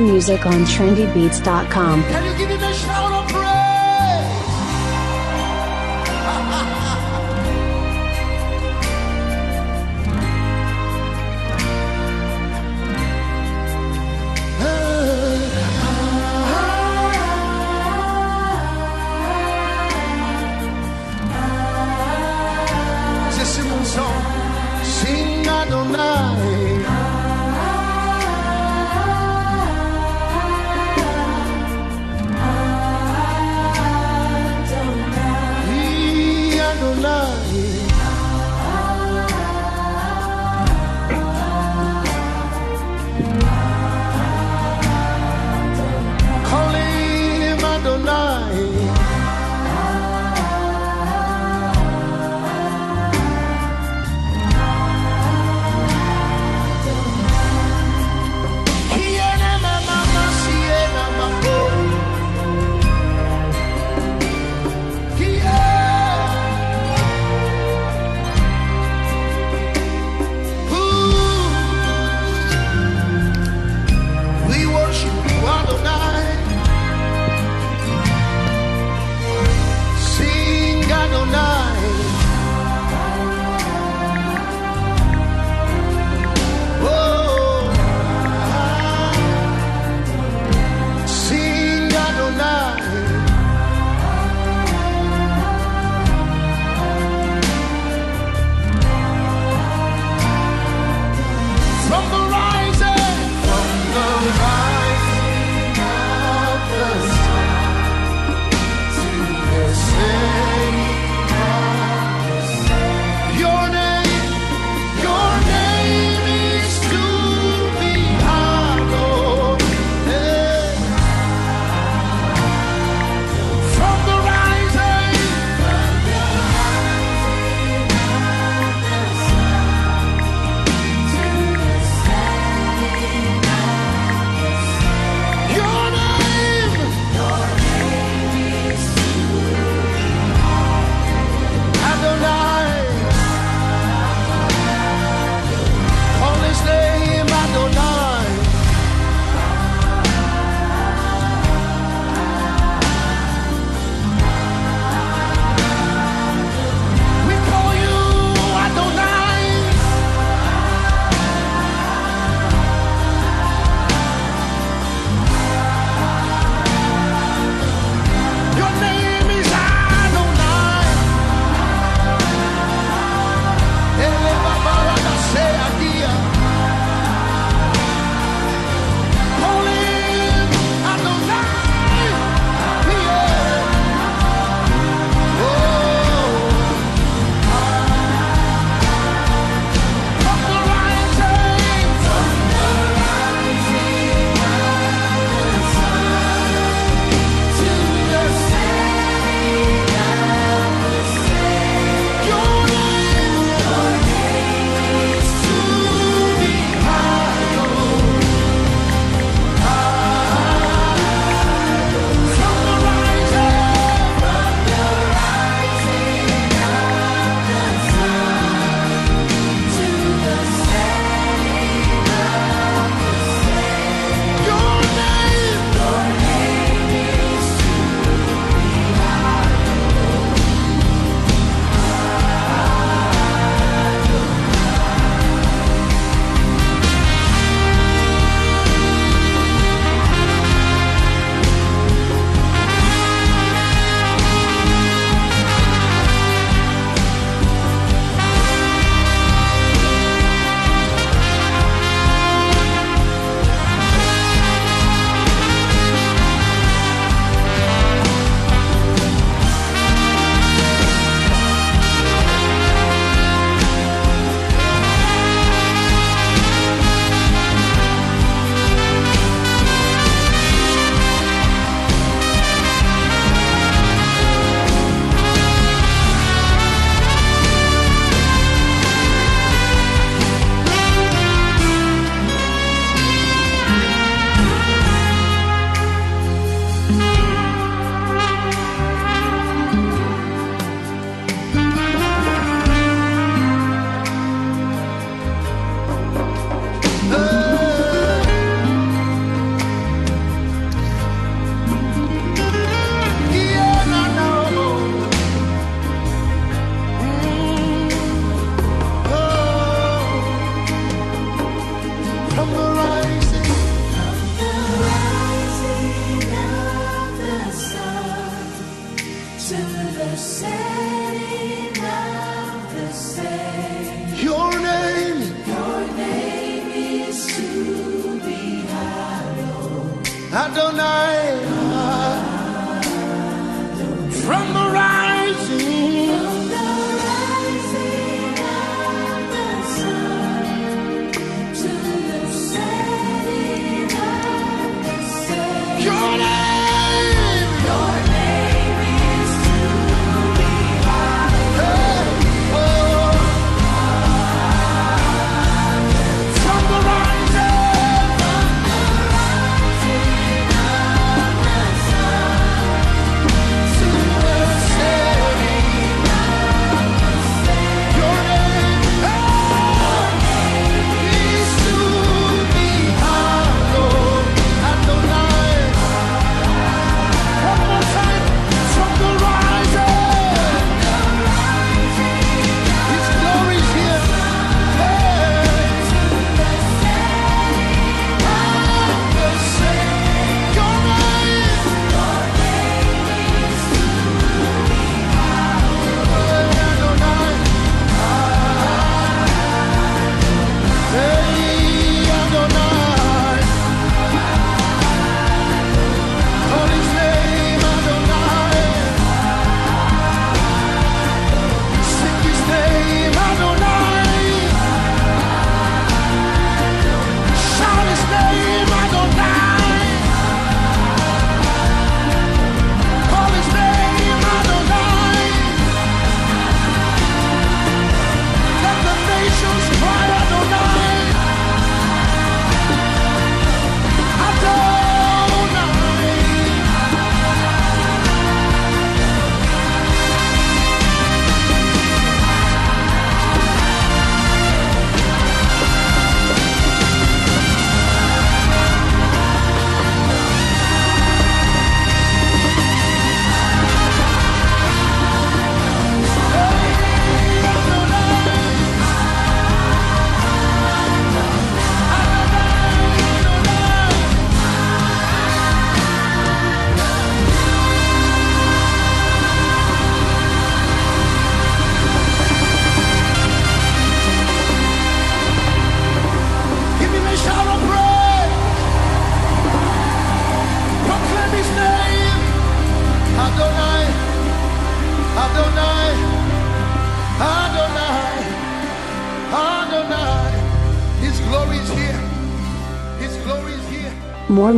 Music on trendybeats.com.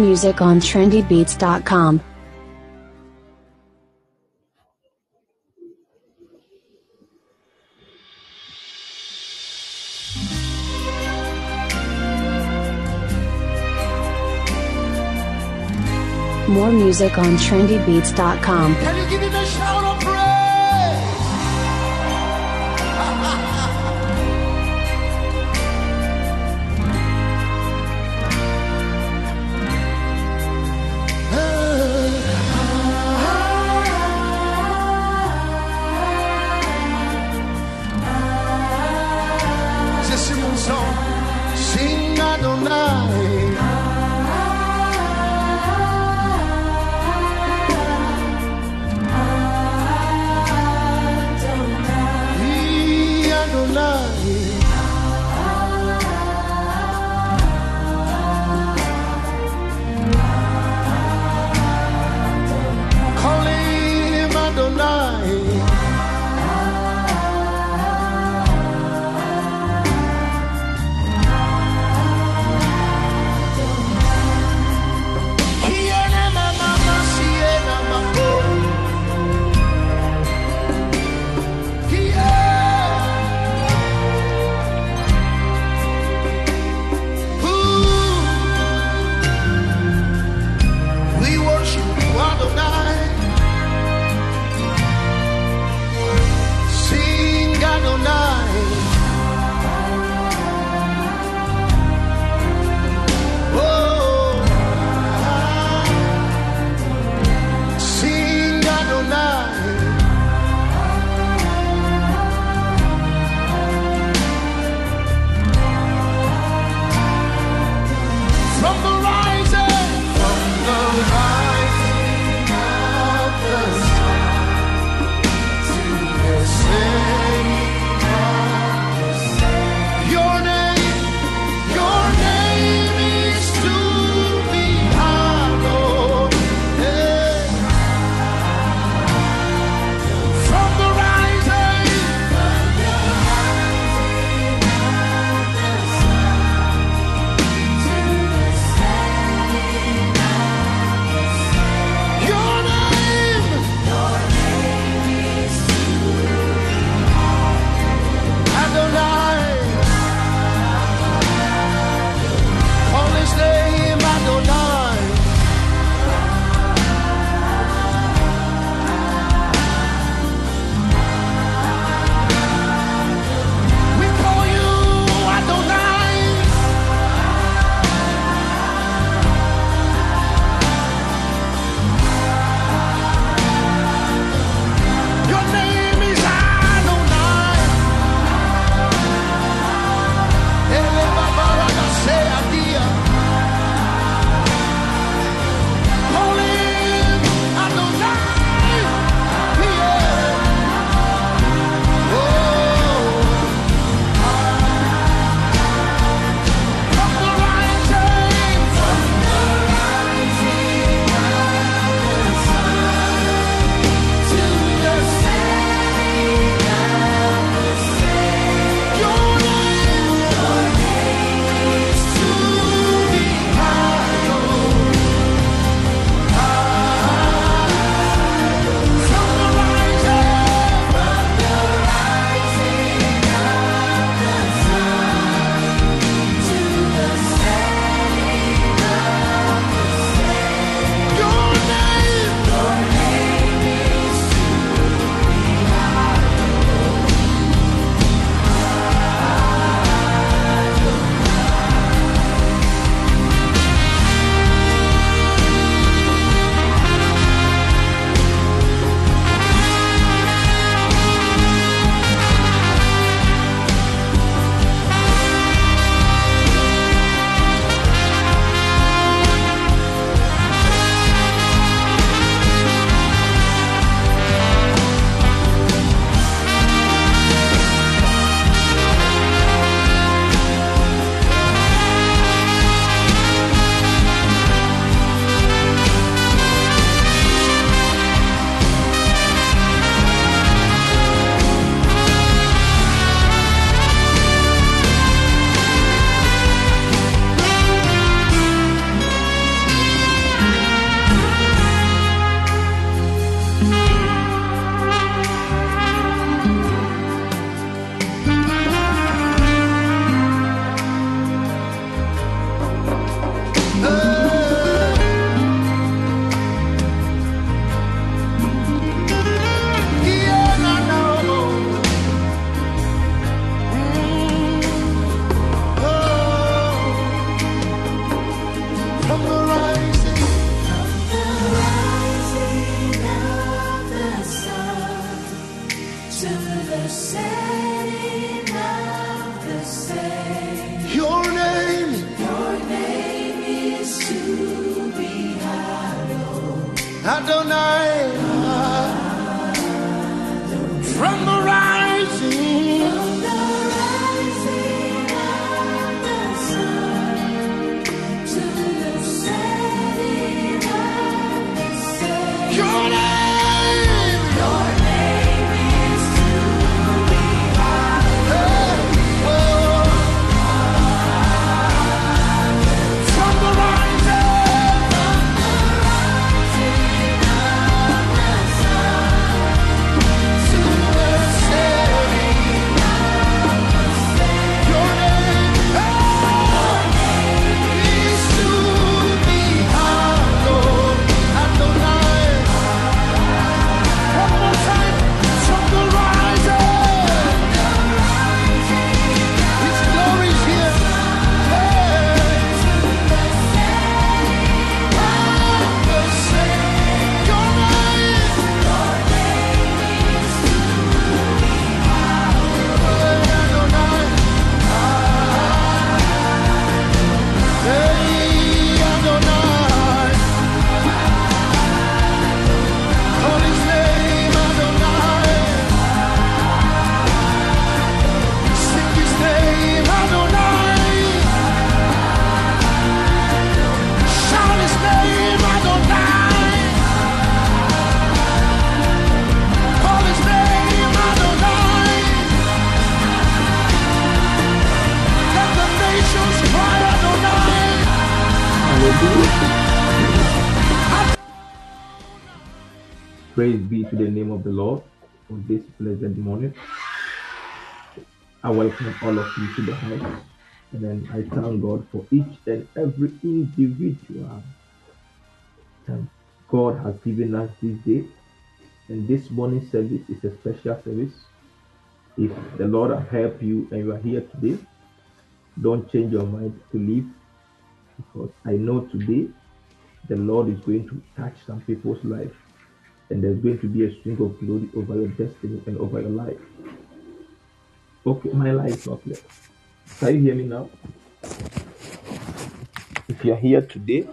music on trendybeats.com. More music on trendybeats.com. Can you give a shout of praise? Praise be to the name of the Lord for this pleasant morning. I welcome all of you to the house. And then I thank God for each and every individual that God has given us this day. And this morning service is a special service. If the Lord has helped you and you are here today, don't change your mind to leave because I know today the Lord is going to touch some people's life and there's going to be a string of glory over your destiny and over your life. Okay, my life is not clear. Can you hear me now? If you are here today,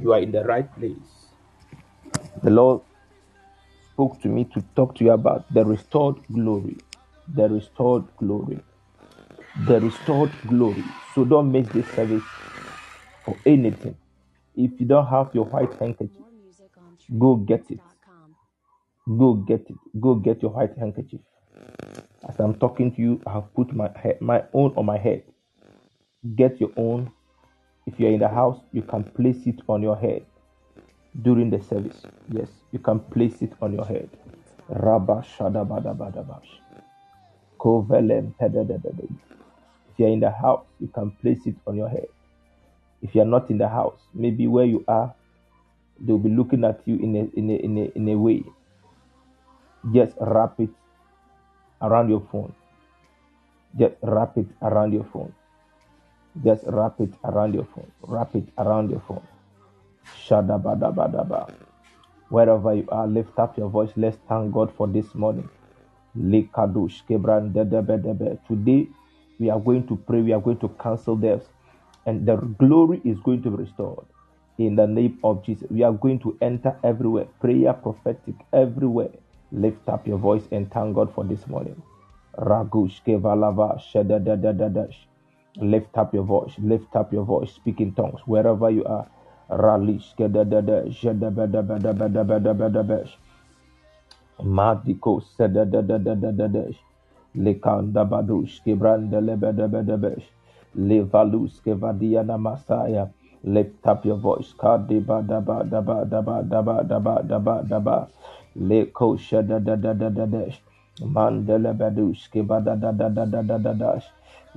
you are in the right place. The Lord spoke to me to talk to you about the restored glory. The restored glory. The restored glory. So don't miss this service for anything. If you don't have your white handkerchief, go get it. Go get it. Go get your white handkerchief. As I'm talking to you, I have put my my own on my head. Get your own. If you're in the house, you can place it on your head during the service. Yes, you can place it on your head. Rabba shadabadabadabash. Kovelem. If you're in the house, you can place it on your head. If you're not in the house, maybe where you are, they'll be looking at you in a in a in a, in a way. Just wrap it around your phone. Just wrap it around your phone. Just wrap it around your phone. Wrap it around your phone. Shadabadabadaba. Wherever you are, lift up your voice. Let's thank God for this morning. Kebran. Today we are going to pray. We are going to cancel deaths, and the glory is going to be restored in the name of Jesus. We are going to enter everywhere, prayer, prophetic, everywhere. Lift up your voice and thank God for this morning. Ragush kevalava shadadadadash. Lift up your voice. Lift up your voice. Speak in tongues wherever you are. Ralish kedadada shadabadabadabadabadabash. Madiko sedadadadadash. Lekanda badush kebranda lebedebedebes. Levalus kevadiana masaya. Lift up your voice. Kadiba daba daba daba daba daba daba daba. Leko shadadadadadash. Mandela badush kebadadadadadadash.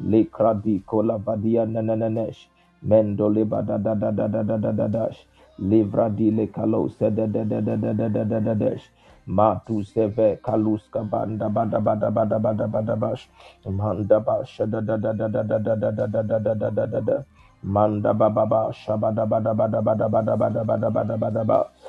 Lekradi kola vadia nanananesh. Mendole badadadadadadadash. Livradi le kalo sedadadadadadadash. Matu seve kaluska banda bada bada bada bada bada bash. Manda basha da da da da da da da da da da da da da da da da. Manda baba ba shabada bada bada bada bada bada bada bada bada ba. Le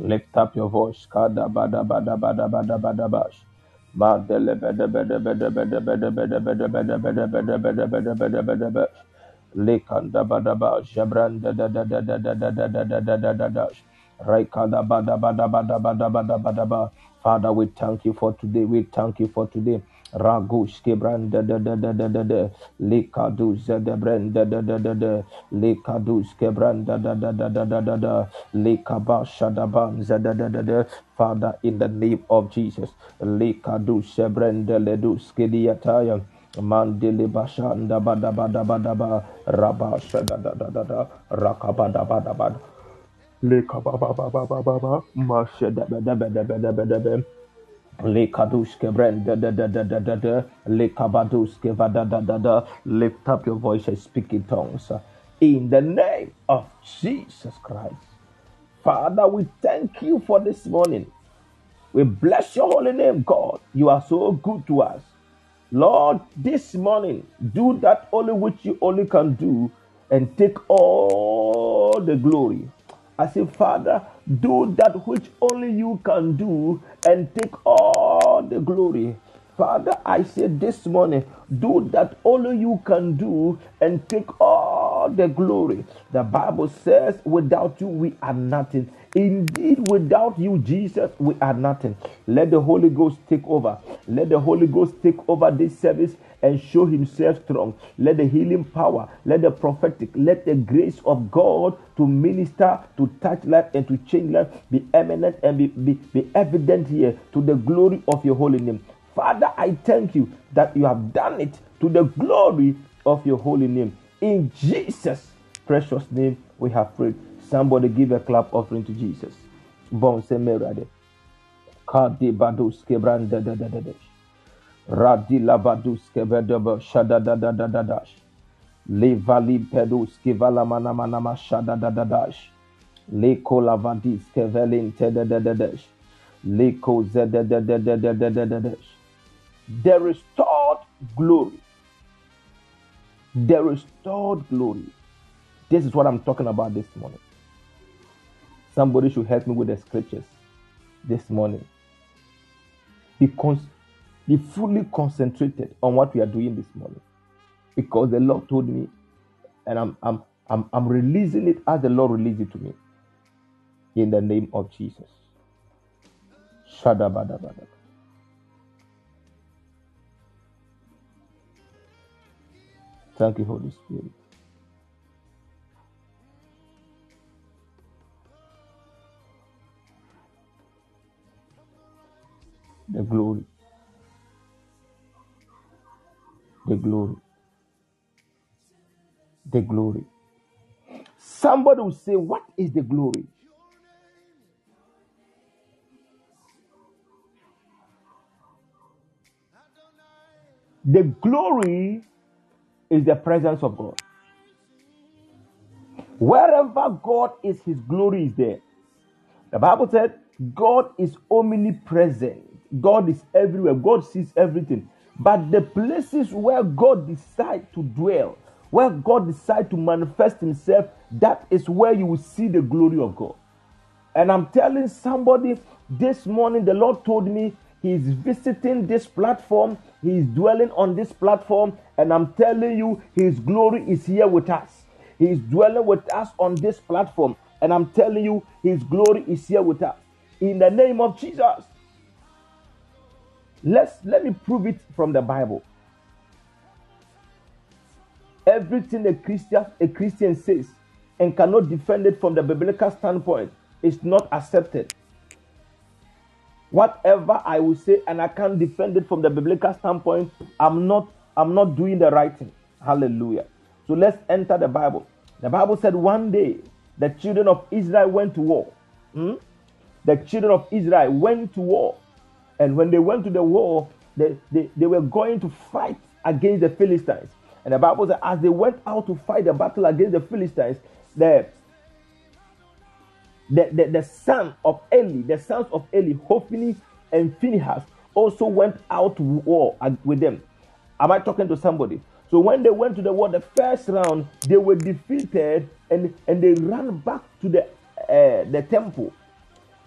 Lift up your voice. Kada bada bada bada bada bada bash. Mandele bada bada bada bada bada bada bada bada bada bada bada bada bada bada bash. Likanda bada bash. Jabranda da da da da da da da da da da da da da. Raikada bada bada bada bada bada bada ba. Father, we thank you for today. We thank you for today. Ragush kebranda da da da da da da. Likadu zedebranda da da da da. Likadu kebranda da da da da da da da. Likaba shadaban zada da da da. da Father, in the name of Jesus. Likadu sebranda ledu skediataya. Mandele bashanda bada bada bada ba. Rabba shada da da da da. Rakabada bada bada. Likababa Masha da da da da da da da da da. Lekaduske brenda da da da da da da. Lekabaduske va da da da da. Lift up your voice and speak in tongues. In the name of Jesus Christ. Father, we thank you for this morning. We bless your holy name, God. You are so good to us. Lord, this morning, do that only which you only can do and take all the glory. I say, Father, do that which only you can do and take all the glory. Father, I say this morning, do that only you can do and take all the glory. The Bible says, without you, we are nothing. Indeed, without you, Jesus, we are nothing. Let the Holy Ghost take over. Let the Holy Ghost take over this service and show himself strong. Let the healing power, let the prophetic, let the grace of God to minister, to touch life, and to change life be eminent and be, be, be evident here to the glory of your holy name. Father, I thank you that you have done it to the glory of your holy name. In Jesus' precious name, we have prayed. Somebody give a clap offering to Jesus. Bon semerade. Kadi badus kebranda da da da da. Radi labadus kevedaba shada da da da da dash. Levali pedus kevala mana mana ma shada da da dash. Leko lavadis kevelin te da da da dash. Leko zeda da da da da da da da dash. The restored glory. The restored glory. This is what I'm talking about this morning. Somebody should help me with the scriptures this morning. Be, con- be fully concentrated on what we are doing this morning. Because the Lord told me, and I'm, I'm, I'm, I'm releasing it as the Lord released it to me. In the name of Jesus. Shadabadabadaba. Thank you, Holy Spirit. The glory, the glory, the glory. Somebody will say, What is the glory? The glory is the presence of God. Wherever God is, His glory is there. The Bible said God is omnipresent. God is everywhere. God sees everything. But the places where God decides to dwell, where God decides to manifest Himself, that is where you will see the glory of God. And I'm telling somebody this morning, the Lord told me He's visiting this platform, He's dwelling on this platform, and I'm telling you, His glory is here with us. He's dwelling with us on this platform, and I'm telling you, His glory is here with us. In the name of Jesus. Let's let me prove it from the Bible. Everything a Christian a Christian says and cannot defend it from the biblical standpoint is not accepted. Whatever I will say and I can't defend it from the biblical standpoint, I'm not I'm not doing the right thing. Hallelujah. So let's enter the Bible. The Bible said one day the children of Israel went to war. Hmm? The children of Israel went to war. And when they went to the war, they, they, they were going to fight against the Philistines. And the Bible says, as they went out to fight the battle against the Philistines, the, the, the, the son of Eli, the sons of Eli, Hophni and Phinehas, also went out to war with them. Am I talking to somebody? So when they went to the war, the first round, they were defeated and, and they ran back to the uh, the temple.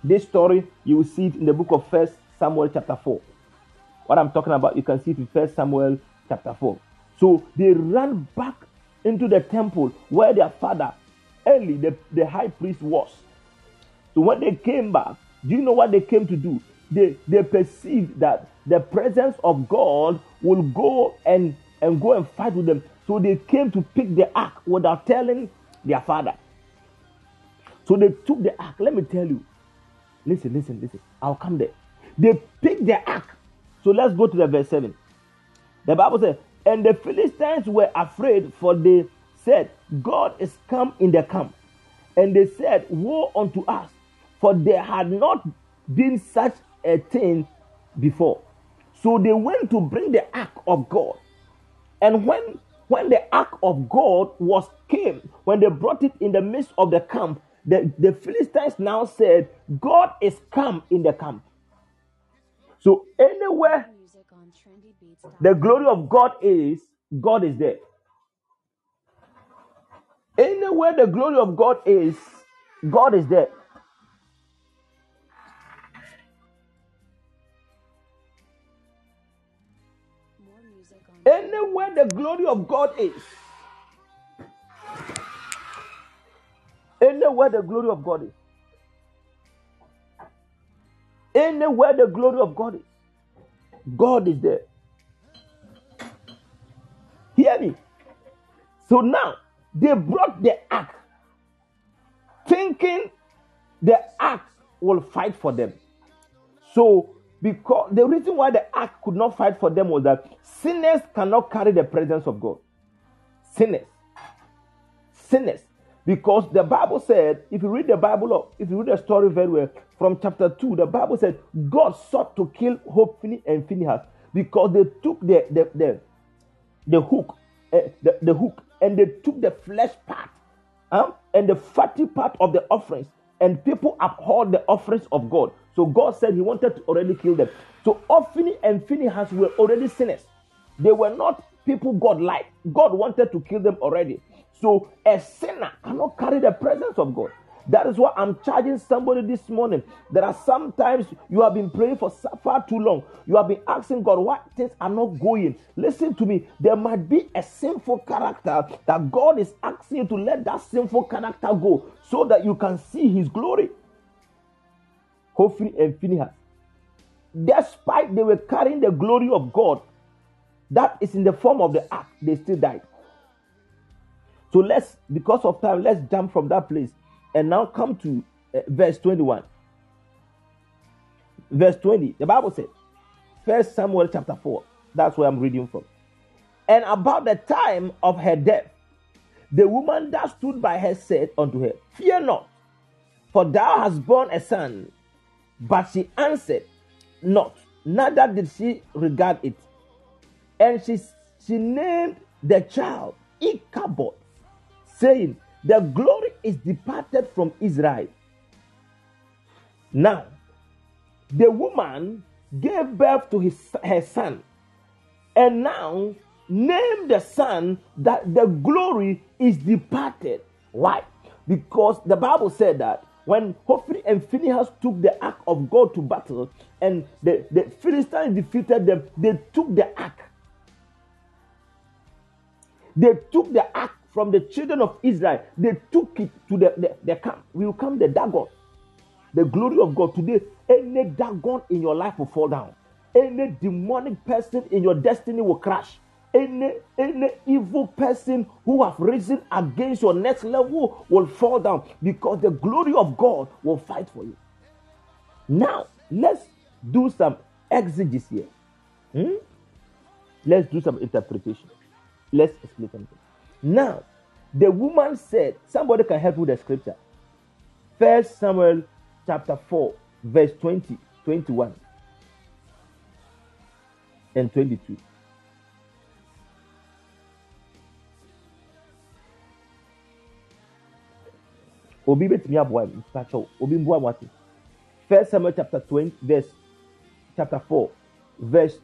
This story you will see it in the book of First Samuel chapter four. What I'm talking about, you can see it in First Samuel chapter four. So they ran back into the temple where their father Eli, the, the high priest, was. So when they came back, do you know what they came to do? They they perceived that the presence of God will go and and go and fight with them. So they came to pick the ark without telling their father. So they took the ark. Let me tell you. Listen, listen, listen. I'll come there. They picked the ark. So let's go to the verse 7. The Bible says, And the Philistines were afraid, for they said, God is come in the camp. And they said, Woe unto us, for there had not been such a thing before. So they went to bring the ark of God. And when when the ark of God was came, when they brought it in the midst of the camp, the, the Philistines now said, God is come in the camp. So anywhere the glory of God is, God is there. Anywhere the glory of God is, God is there. Anywhere the glory of God is, anywhere the glory of God is, anywhere the glory of God is, God is there. Hear me. So now they brought the ark, thinking the ark will fight for them. So, because the reason why the ark could not fight for them was that sinners cannot carry the presence of God. Sinners. Sinners. Because the Bible said, if you read the Bible, up, if you read the story very well, from chapter 2, the Bible said God sought to kill Hophni and Phinehas because they took the, the, the, the hook, uh, the, the hook, and they took the flesh part and the fatty part of the offerings, and people abhorred the offerings of God. So God said He wanted to already kill them. So Hophni and Phinehas were already sinners. They were not people God liked. God wanted to kill them already. So a sinner cannot carry the presence of God. That is why I'm charging somebody this morning. There are sometimes you have been praying for far too long. You have been asking God why things are not going. Listen to me. There might be a sinful character that God is asking you to let that sinful character go so that you can see His glory. Hophni and Phinehas, despite they were carrying the glory of God, that is in the form of the ark, they still died. So let's, because of time, let's jump from that place and now come to uh, verse 21. Verse 20, the Bible says, First Samuel chapter 4. That's where I'm reading from. And about the time of her death, the woman that stood by her said unto her, Fear not, for thou hast borne a son. But she answered not, neither did she regard it. And she, she named the child Ichabod, saying, The glory is departed from Israel. Now, the woman gave birth to his, her son, and now name the son that the glory is departed. Why? Because the Bible said that when Hophni and Phinehas took the ark of God to battle and the, the Philistines defeated them, they took the ark. They took the ark from the children of Israel. They took it to the, the, the camp. Will come the Dagon. The glory of God. Today, any Dagon in your life will fall down. Any demonic person in your destiny will crash any any evil person who have risen against your next level will fall down because the glory of God will fight for you. Now, let's do some exegesis here. Hmm? Let's do some interpretation. Let's explain something. Now, the woman said, somebody can help with the scripture. First Samuel chapter 4, verse 20, 21, and 22. obi betumi mi mpakyɛw obi mboa mo first samuel chapter twenty verse chapter four verse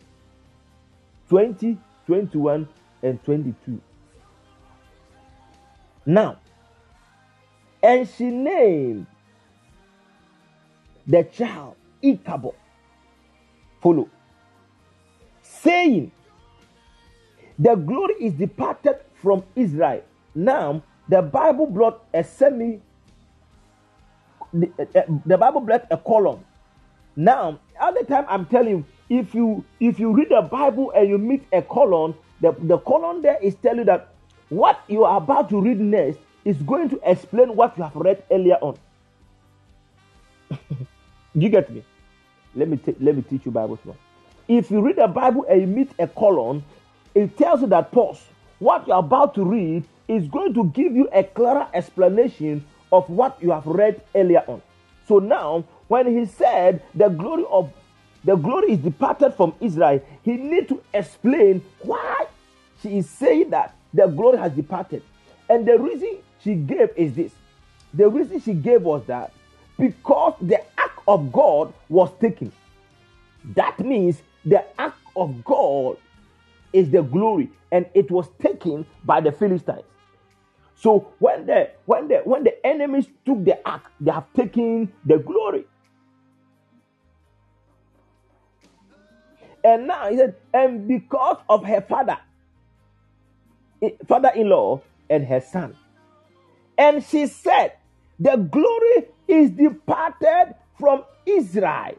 twenty twenty one and twenty two now and she named the child Ichabod. Follow. Saying, the glory is departed from Israel. Now, the Bible brought a semi, the, the Bible brought a column. Now, at the time I'm telling you, if you if you read the Bible and you meet a column, the, the column there is telling you that what you are about to read next is going to explain what you have read earlier on. you get me? Let me t- let me teach you Bible stuff. If you read the Bible and you meet a colon, it tells you that pause. What you're about to read is going to give you a clearer explanation of what you have read earlier on. So now, when he said the glory of the glory is departed from Israel, he need to explain why she is saying that the glory has departed. And the reason she gave is this. The reason she gave was that because the ark of God was taken. That means the ark of God is the glory and it was taken by the Philistines. So when the when the when the enemies took the ark, they have taken the glory. And now he said, and because of her father, eh, father-in-law and her son. And she said, the glory is departed from Israel.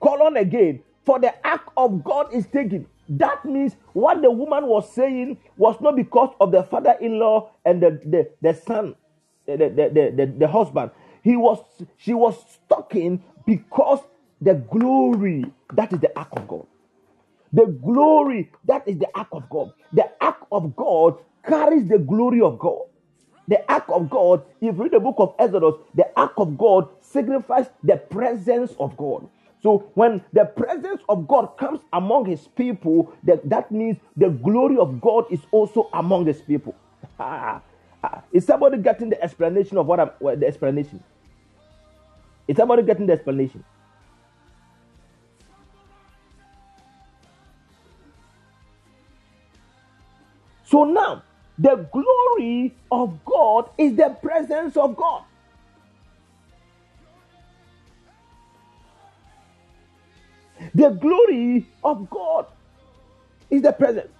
Call on again. For the ark of God is taken. That means what the woman was saying was not because of the father in law and the, the, the son, the, the, the, the, the husband. He was she was talking because the glory that is the ark of God. The glory that is the ark of God. The ark of God carries the glory of God. The ark of God, if you read the book of Exodus, the ark of God signifies the presence of God. So when the presence of God comes among his people, that, that means the glory of God is also among his people. is somebody getting the explanation of what I'm well, the explanation? Is somebody getting the explanation? So now the glory of God is the presence of God. The glory of God is the presence.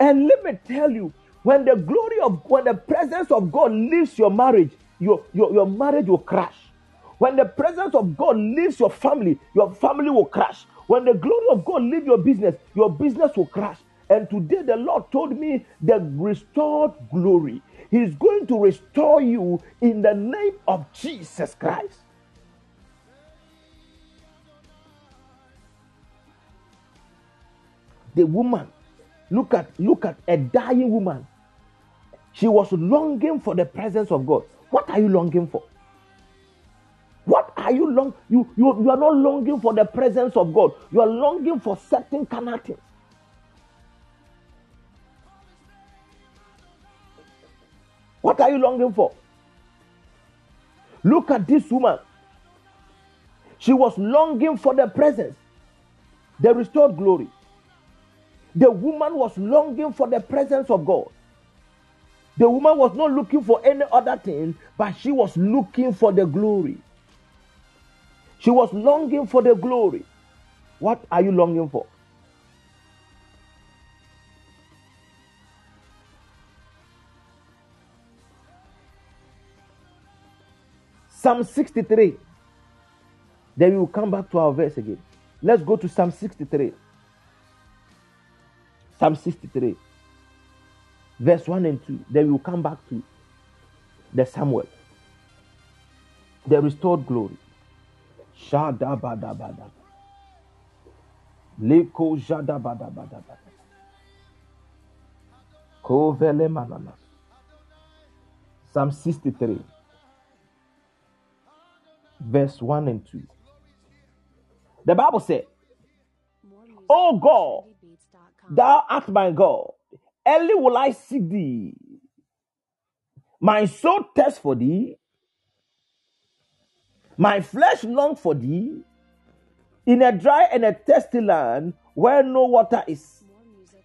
And let me tell you, when the glory of when the presence of God leaves your marriage, your, your, your marriage will crash. When the presence of God leaves your family, your family will crash. When the glory of God leave your business, your business will crash. And today the Lord told me the restored glory. He's going to restore you in the name of Jesus Christ. The woman, look at look at a dying woman. She was longing for the presence of God. What are you longing for? Are you long? You, you, you are not longing for the presence of God. You are longing for certain of things. What are you longing for? Look at this woman. She was longing for the presence, the restored glory. The woman was longing for the presence of God. The woman was not looking for any other thing, but she was looking for the glory. She was longing for the glory. What are you longing for? Psalm 63. Then we will come back to our verse again. Let's go to Psalm 63. Psalm 63, verse 1 and 2. Then we will come back to the Samuel, the restored glory. Shadabadabada. Kovele manana. Psalm 63 verse 1 and 2. The Bible said, Oh God, thou art my God, early will I seek thee. My soul thirsts for thee, my flesh longs for thee, in a dry and a thirsty land where no water is,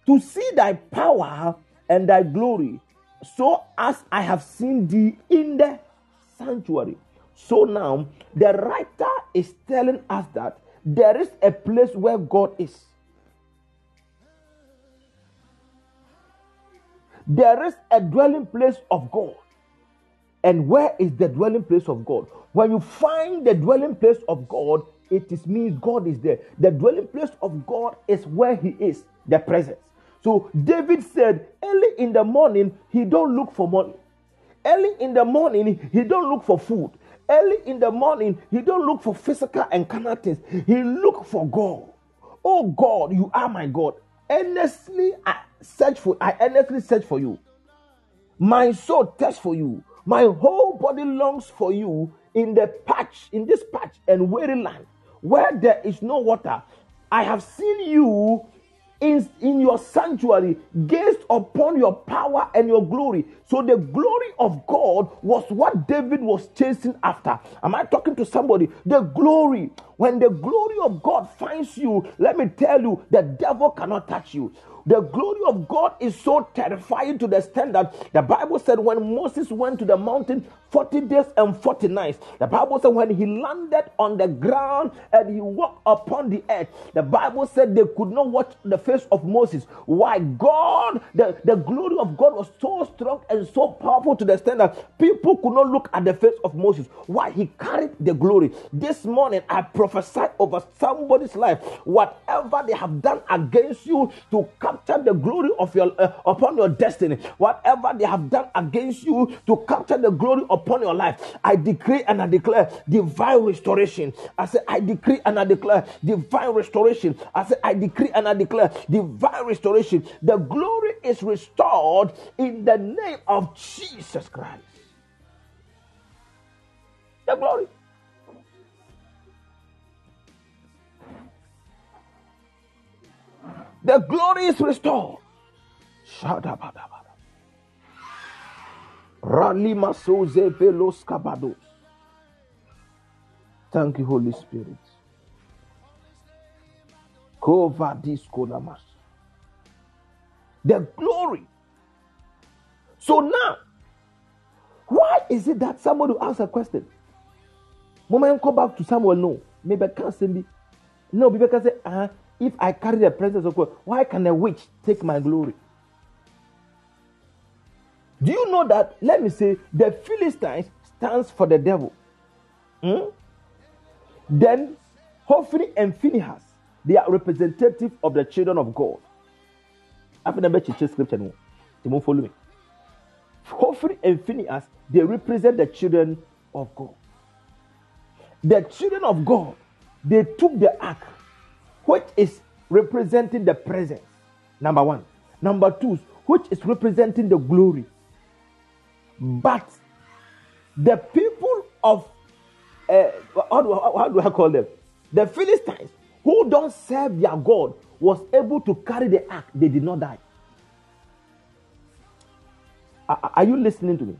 to see thy power and thy glory, so as I have seen thee in the sanctuary. So now the writer is telling us that there is a place where God is. There is a dwelling place of God. And where is the dwelling place of God? When you find the dwelling place of God, it is means God is there. The dwelling place of God is where He is, the presence. So David said, early in the morning, he don't look for money. Early in the morning, he don't look for food. Early in the morning, he don't look for physical and carnal things. He look for God. Oh God, you are my God. Earnestly I search for I earnestly search for you. My soul thirsts for you. My whole body longs for you in the patch, in this patch and weary land where there is no water. I have seen you in, in your sanctuary, gazed upon your power and your glory. So the glory of God was what David was chasing after. Am I talking to somebody? The glory. When the glory of God finds you, let me tell you, the devil cannot touch you. The glory of God is so terrifying to the extent that the Bible said when Moses went to the mountain 40 days and 40 nights, the Bible said when he landed on the ground and he walked upon the earth, the Bible said they could not watch the face of Moses. Why? God, the, the glory of God was so strong and so powerful to the extent that people could not look at the face of Moses. Why? He carried the glory. This morning, I prophesy over somebody's life whatever they have done against you to capture the glory of your uh, upon your destiny, whatever they have done against you to capture the glory upon your life, I decree and I declare divine restoration. I say, I decree and I declare divine restoration. I say, I decree and I declare divine restoration. The glory is restored in the name of Jesus Christ. The glory. The glory is restored. Shadabadabada. Ralima soze velos kabados. Thank you, Holy Spirit. Kovadis konamas. The glory. So now, why is it that somebody asks a question? Moment come back to someone, no. Maybe I can't send me. No, people can say, uh, if I carry the presence of God, why can a witch take my glory? Do you know that? Let me say, the Philistines stands for the devil. Hmm? Then Hophni and Phinehas, they are representative of the children of God. After the scripture, no, you change scripture. They won't follow me. Hophni and Phinehas, they represent the children of God. The children of God, they took the ark, which is representing the presence. Number one. Number two, which is representing the glory. But the people of uh, how, do, how do I call them? The Philistines who don't serve their God was able to carry the ark. They did not die. Are, are you listening to me?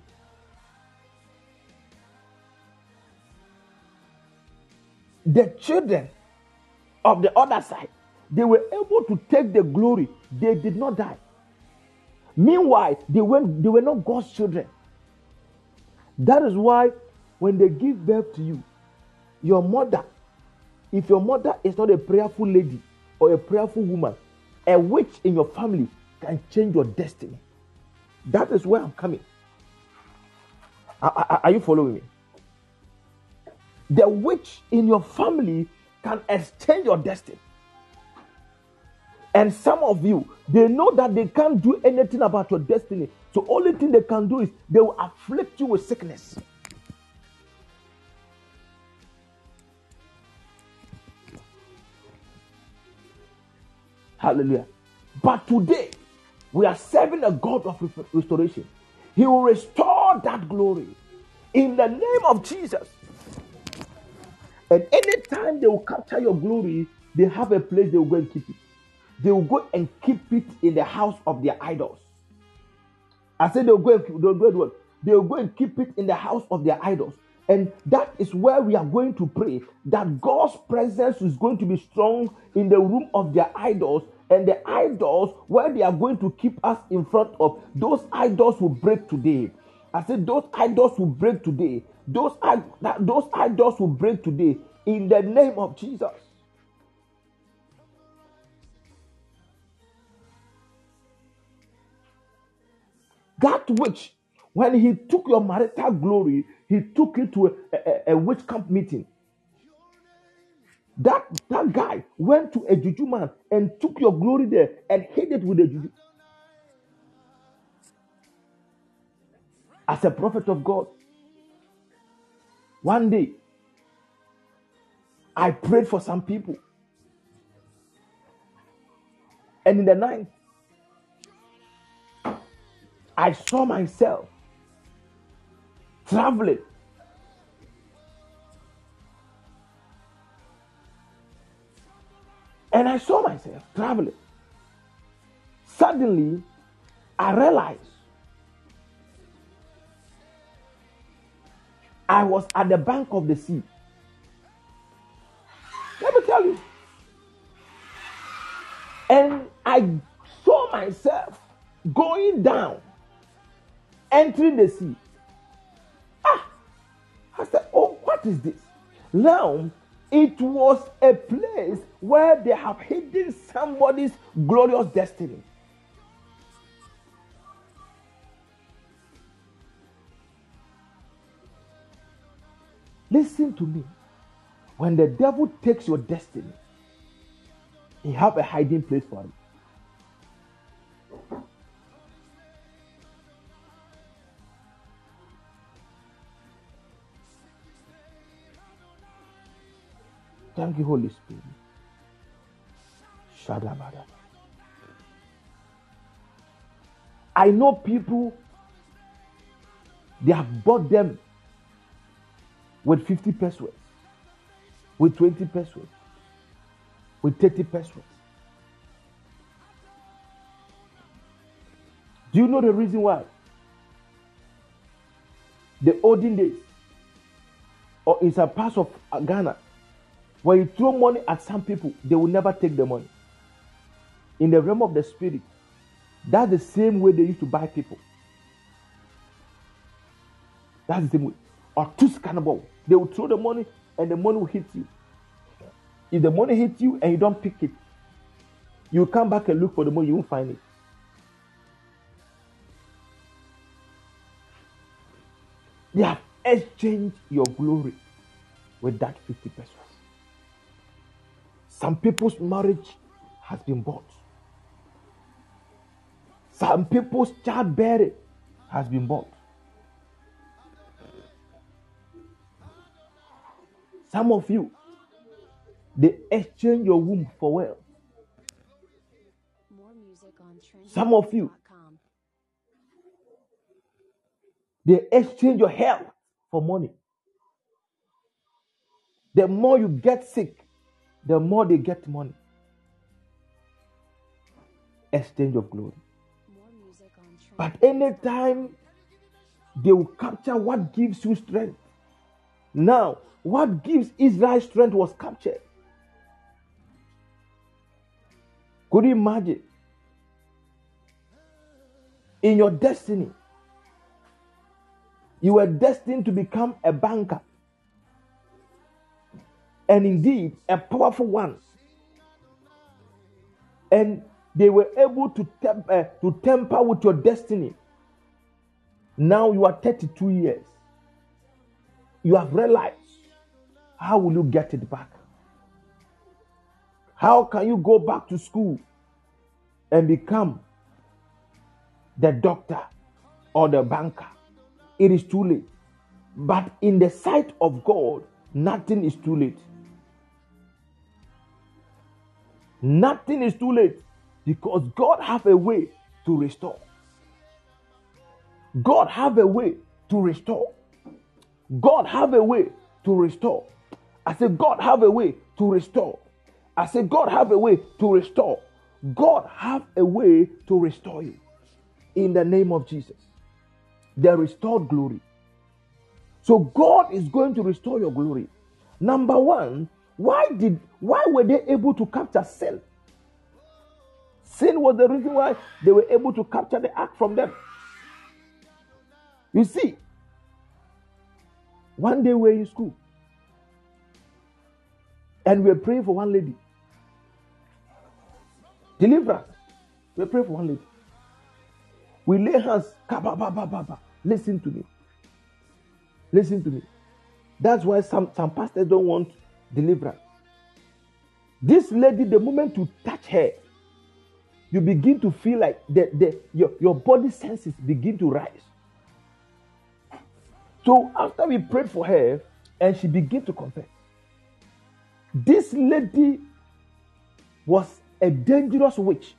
The children of the other side, they were able to take the glory. They did not die. Meanwhile, they, went, they were not God's children. That is why when they give birth to you, your mother, if your mother is not a prayerful lady or a prayerful woman, a witch in your family can change your destiny. That is where I'm coming. Are, are, are you following me? The witch in your family can exchange your destiny. And some of you, they know that they can't do anything about your destiny. So only thing they can do is they will afflict you with sickness. Hallelujah. But today, we are serving a God of restoration. He will restore that glory in the name of Jesus. And anytime they will capture your glory, they have a place they will go and keep it. They will go and keep it in the house of their idols. I said they'll go, and, they'll go and what? they will go and keep it in the house of their idols. And that is where we are going to pray that God's presence is going to be strong in the room of their idols. And the idols, where they are going to keep us in front of, those idols will break today. I said, those idols will break today. Those, those idols will break today in the name of Jesus. That which, when he took your marital glory, he took it to a, a, a witch camp meeting. That, that guy went to a juju man and took your glory there and hid it with a juju. As a prophet of God, one day I prayed for some people. And in the night, I saw myself traveling. And I saw myself traveling. Suddenly, I realized I was at the bank of the sea. Let me tell you. And I saw myself going down entering the sea. Ah, I said, Oh, what is this? Now, it was a place where they have hidden somebody's glorious destiny. Listen to me. When the devil takes your destiny, he have a hiding place for it. Thank you, Holy Spirit. Shadabada. I know people, they have bought them with 50 pesewas, with 20 pesewas, with 30 pesewas. Do you know the reason why? The olden days, or in some parts of Ghana, when you throw money at some people, they will never take the money. In the realm of the spirit, that's the same way they used to buy people. That's the same way. Or two scannable. They will throw the money and the money will hit you. If the money hits you and you don't pick it, you come back and look for the money, you won't find it. They have exchanged your glory with that 50 pesewas. Some people's marriage has been bought. Some people's childbearing has been bought. Some of you, they exchange your womb for wealth. Some of you, they exchange your health for money. The more you get sick, the more they get money. Exchange of glory. But anytime they will capture what gives you strength. Now, what gives Israel strength was captured. Could you imagine? In your destiny, you were destined to become a banker and indeed a powerful one. And they were able to, temp- uh, to temper with your destiny. Now you are 32 years. You have realized how will you get it back? How can you go back to school and become the doctor or the banker? It is too late. But in the sight of God, nothing is too late. Nothing is too late because God have a way to restore. God have a way to restore. God have a way to restore. I said, God have a way to restore. I said, God have a way to restore. God have a way to restore you. In the name of Jesus. the restored glory. So God is going to restore your glory. Number one, why did why were they able to capture sin? Sin was the reason why they were able to capture the ark from them. You see, one day we were in school and we were praying for one lady. Deliverance. We pray for one lady. We lay hands. Listen to me. Listen to me. That's why some, some pastors don't want deliverance. This lady, the moment you touch her, you begin to feel like the, the, your, your body senses begin to rise. So after we prayed for her and she began to confess, this lady was a dangerous witch.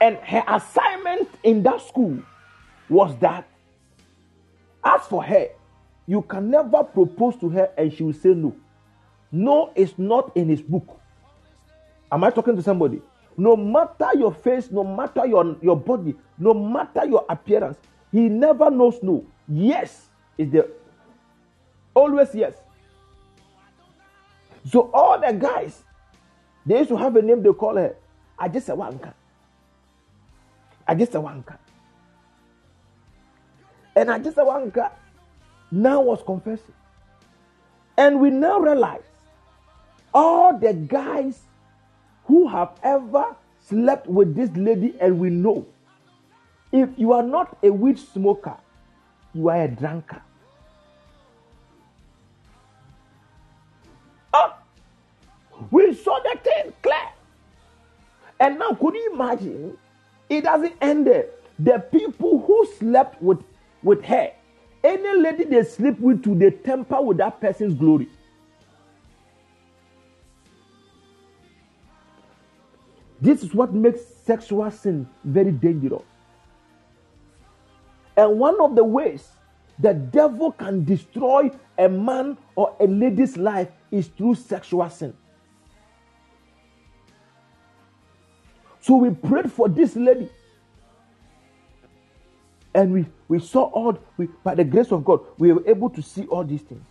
And her assignment in that school was that, as for her, you can never propose to her and she will say no. No is not in his book. Am I talking to somebody? No matter your face, no matter your, your body, no matter your appearance, he never knows no. Yes is the always yes. So all the guys, they used to have a name they call her. I just a wanka. I just a wanka. And I just a wanka now was confessing. And we now realize all the guys who have ever slept with this lady, and we know if you are not a weed smoker, you are a drunkard. We saw the thing clear. And now, could you imagine? It doesn't end there. The people who slept with, with her, any lady they sleep with, to they temper with that person's glory. This is what makes sexual sin very dangerous. And one of the ways the devil can destroy a man or a lady's life is through sexual sin. So we prayed for this lady. And we, we saw all, we, by the grace of God, we were able to see all these things.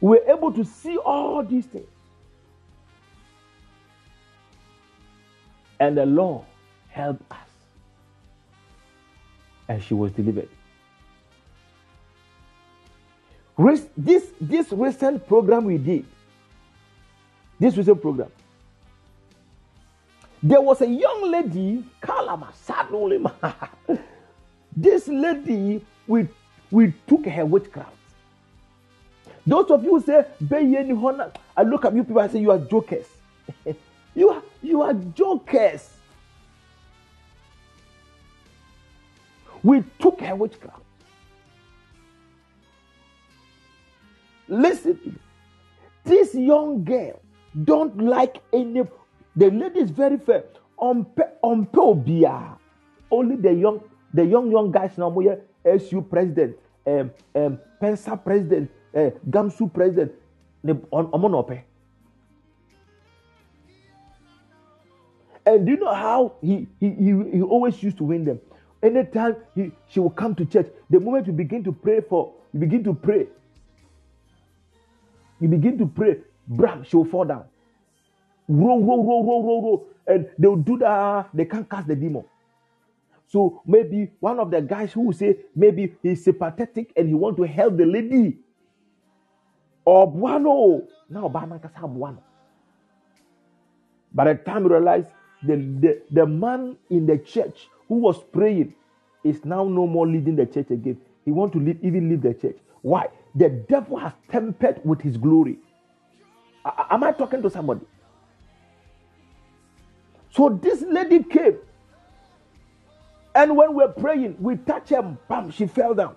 We were able to see all these things. And the Lord helped us. And she was delivered. This, this recent program we did, this recent program, there was a young lady, Kalama this lady, we, we took her witchcraft. Those of you who say, I look at you people and say, you are jokers. you, are, you are jokers. We took her witchcraft. Listen to me. This young girl don't like any. The lady is very fair. On on Only the young the young young guys now. SU president, um, um, Pensa president, uh, Gamsu president. On And do you know how he, he, he, he always used to win them? Anytime he, she will come to church, the moment you begin to pray for, you begin to pray, you begin to pray, bram, she will fall down. Roll, roll, roll, roll, roll, roll. And they will do that, they can't cast the demon. So maybe one of the guys who will say maybe he's sympathetic and he want to help the lady. Or buano. Now Obama can buano. By the time you realize the, the, the man in the church who was praying is now no more leading the church again. He want to leave, even leave the church. Why? The devil has tempered with his glory. am I talking to somebody? So this lady came. And when we're praying, we touch her, bam, she fell down.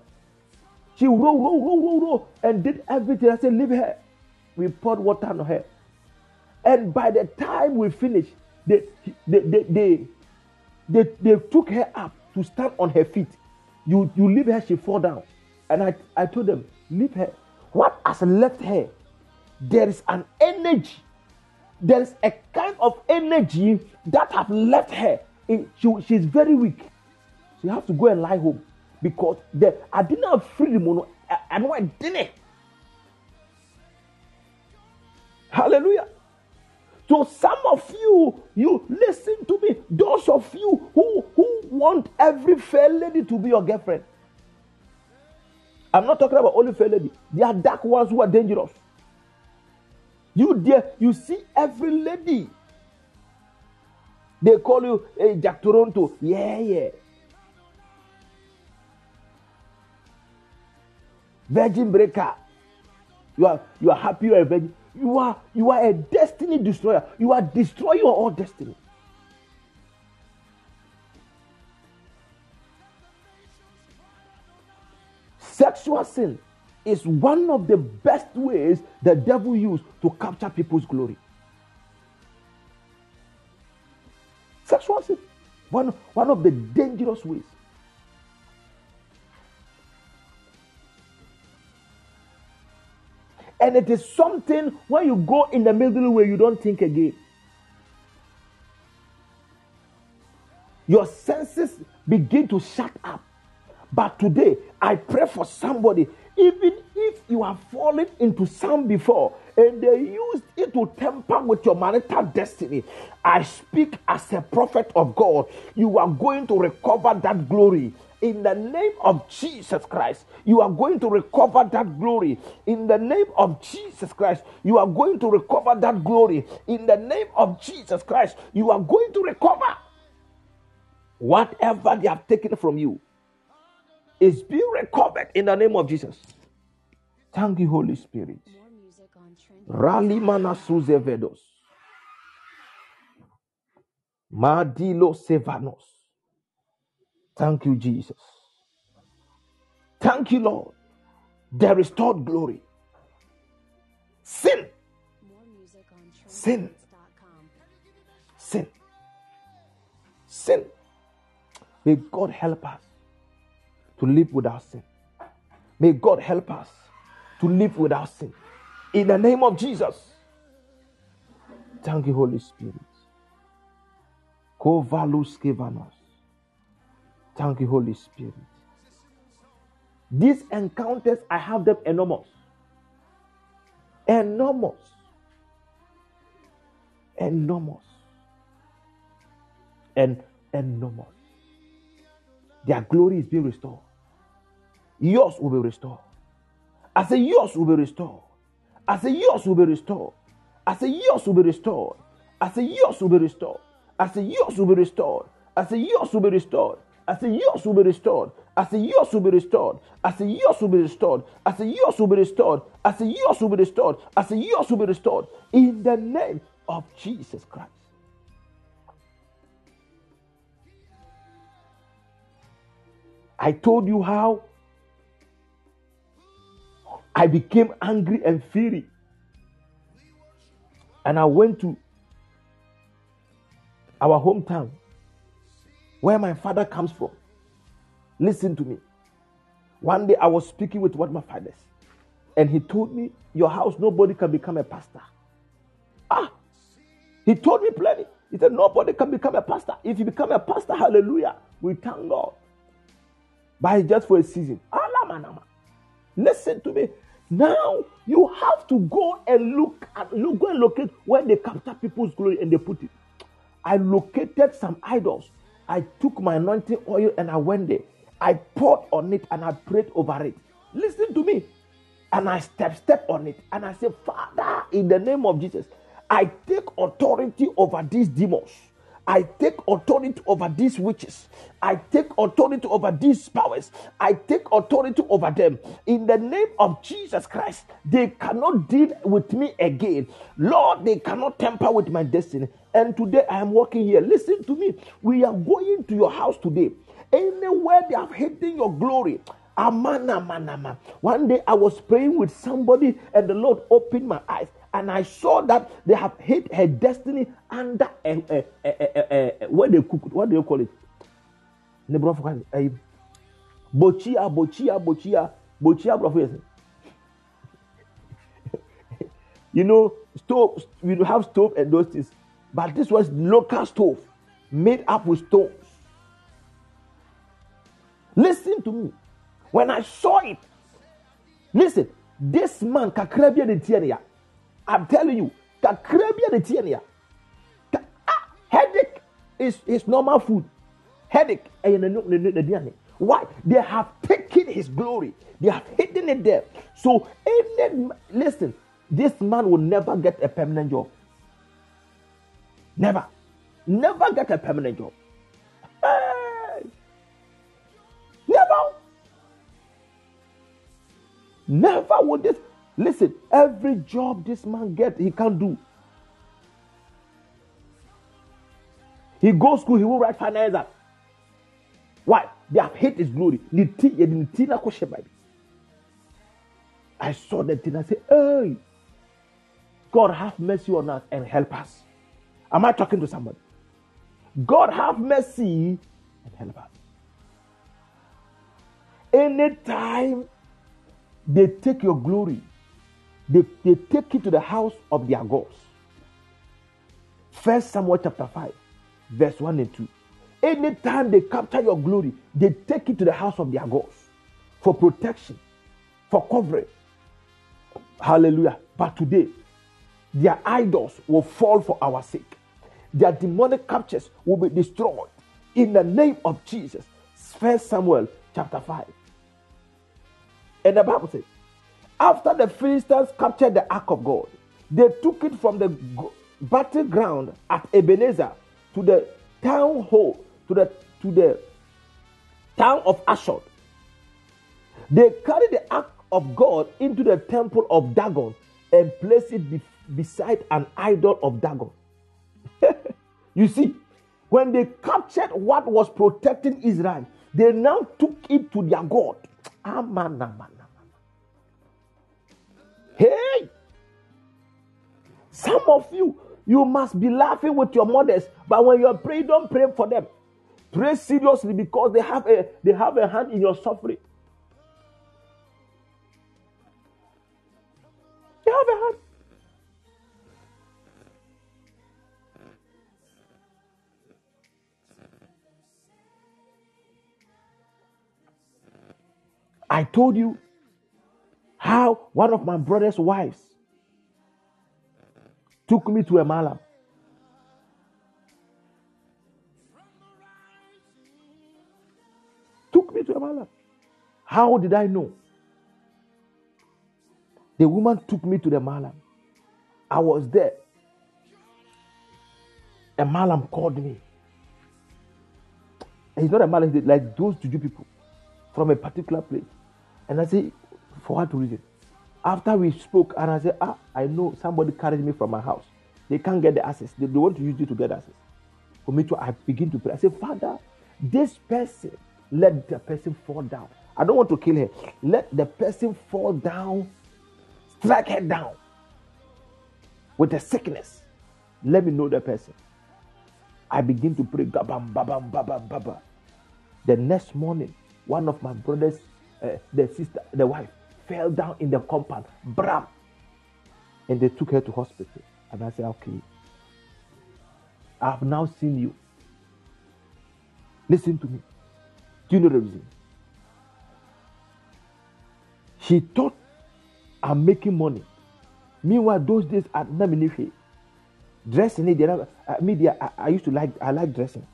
She roll, roll, roll, roll, roll, and did everything. I said, Leave her. We poured water on her. And by the time we finished, they, they, they, they, they, they took her up to stand on her feet. You, you leave her, she fall down. And I, I told them, leave her. What has left her? There is an energy there's a kind of energy that have left her. She, she's very weak. She has to go and lie home because the I didn't have freedom. I, I know I didn't. Hallelujah. So some of you, you listen to me. Those of you who who want every fair lady to be your girlfriend. I'm not talking about only fair lady. There are dark ones who are dangerous. You there, you see every lady. They call you hey, Jack Toronto. Yeah, yeah. Virgin breaker. You are you are happy you are a virgin. You are you are a destiny destroyer. You are destroying your own destiny. Sexual sin is one of the best ways the devil used to capture people's glory. Sexual sin, one, one of the dangerous ways. And it is something when you go in the middle where you don't think again. Your senses begin to shut up. But today, I pray for somebody, even if you have fallen into some before and they used it to temper with your marital destiny, I speak as a prophet of God. You are going to recover that glory. In the name of Jesus Christ, you are going to recover that glory. In the name of Jesus Christ, you are going to recover that glory. In the name of Jesus Christ, you are going to recover whatever they have taken from you is being recovered in the name of Jesus. Thank you, Holy Spirit. More music on Trendy. Rali mana suzevedos. Madilo sevanos. Thank you, Jesus. Thank you, Lord. The restored glory. Sin, More music on Sin. sin, sin. May God help us to live without sin. May God help us to live without sin. In the name of Jesus. Thank you, Holy Spirit. Thank you, Holy Spirit. These encounters, I have them enormous. Enormous. Enormous. And enormous. Their glory is being restored. Yours will be restored. I say yours will be restored. I say yours will be restored. I say yours will be restored. I say yours will be restored. I say yours will be restored. I say yours will be restored. I say yours will be restored. I say yours will be restored. I say yours will be restored. I say yours will be restored. I say yours will be restored. I say yours will be restored. In the name of Jesus Christ. I told you how I became angry and fury. And I went to our hometown where my father comes from. Listen to me. One day I was speaking with one of my fathers, and he told me, Your house, nobody can become a pastor. Ah, he told me plenty. He said, Nobody can become a pastor. If you become a pastor, hallelujah, we thank God. But just for a season. Listen to me. Now you have to go and look at look, go and locate where they capture people's glory and they put it. I located some idols. I took my anointing oil and I went there. I poured on it and I prayed over it. Listen to me. And I step step on it and I say, Father, in the name of Jesus, I take authority over these demons. I take authority over these witches. I take authority over these powers. I take authority over them. In the name of Jesus Christ, they cannot deal with me again. Lord, they cannot tamper with my destiny. And today I am walking here. Listen to me. We are going to your house today. Anywhere they have hidden your glory, Amana manama. One day I was praying with somebody and the Lord opened my eyes and I saw that they have hid her destiny under a, a, a, a, what they cook. What do you call it? Eh, Bochia, bochia, bochia, bochia you know, stove. We have stove and those things, but this was local stove made up with stones. Listen to me. When I saw it, listen, this man kakrabia de tiania. I'm telling you, kakrabia de tiania. Ah, headache is, is normal food. Headache. eh, Why? They have taken his glory. They have hidden it there. So, any, listen, this man will never get a permanent job. Never. Never get a permanent job. Hey. Never. Never will this. Listen, every job this man get, he can't do. He goes school, he will write finance. Why? They have hate his glory. I saw that thing. I said, Hey, God have mercy on us and help us. Am I talking to somebody? God have mercy and help us. Anytime they take your glory, they, they take it to the house of their gods. First Samuel chapter 5, verse 1 and 2. Anytime they capture your glory, they take it to the house of their gods for protection, for covering. Hallelujah. But today, their idols will fall for our sake. Their demonic captures will be destroyed in the name of Jesus. First Samuel chapter 5. And the Bible says, after the Philistines captured the ark of God, they took it from the battleground at Ebenezer to the town hall, to the to the town of Ashdod. They carried the ark of God into the temple of Dagon and placed it be- beside an idol of Dagon. you see, when they captured what was protecting Israel, they now took it to their God. Aman, aman. Hey! Some of you, you must be laughing with your mothers, but when you're praying, don't pray for them. Pray seriously because they have a they have a hand in your suffering. They have a hand. I told you how one of my brother's wives took me to a malam. Took me to a malam. How did I know? The woman took me to the malam. I was there. A malam called me. He's not a malam, he's like those juju people from a particular place. And I said, for what reason? After we spoke, and I said, ah, I know somebody carried me from my house. They can't get the access. They, they want to use you to get access. For me to, I begin to pray. I say, Father, this person, let the person fall down. I don't want to kill her. Let the person fall down, strike her down with a sickness. Let me know the person. I begin to pray. Gabam, babam, babam, baba. The next morning, one of my brothers, uh, the sister, the wife, fell down in the compound. Bram. And they took her to hospital. And I said, okay. I've now seen you. Listen to me. Do you know the reason? She thought I'm making money. Meanwhile, those days at Naminife, dressing it, uh, media, I, I used to like, I like dressing.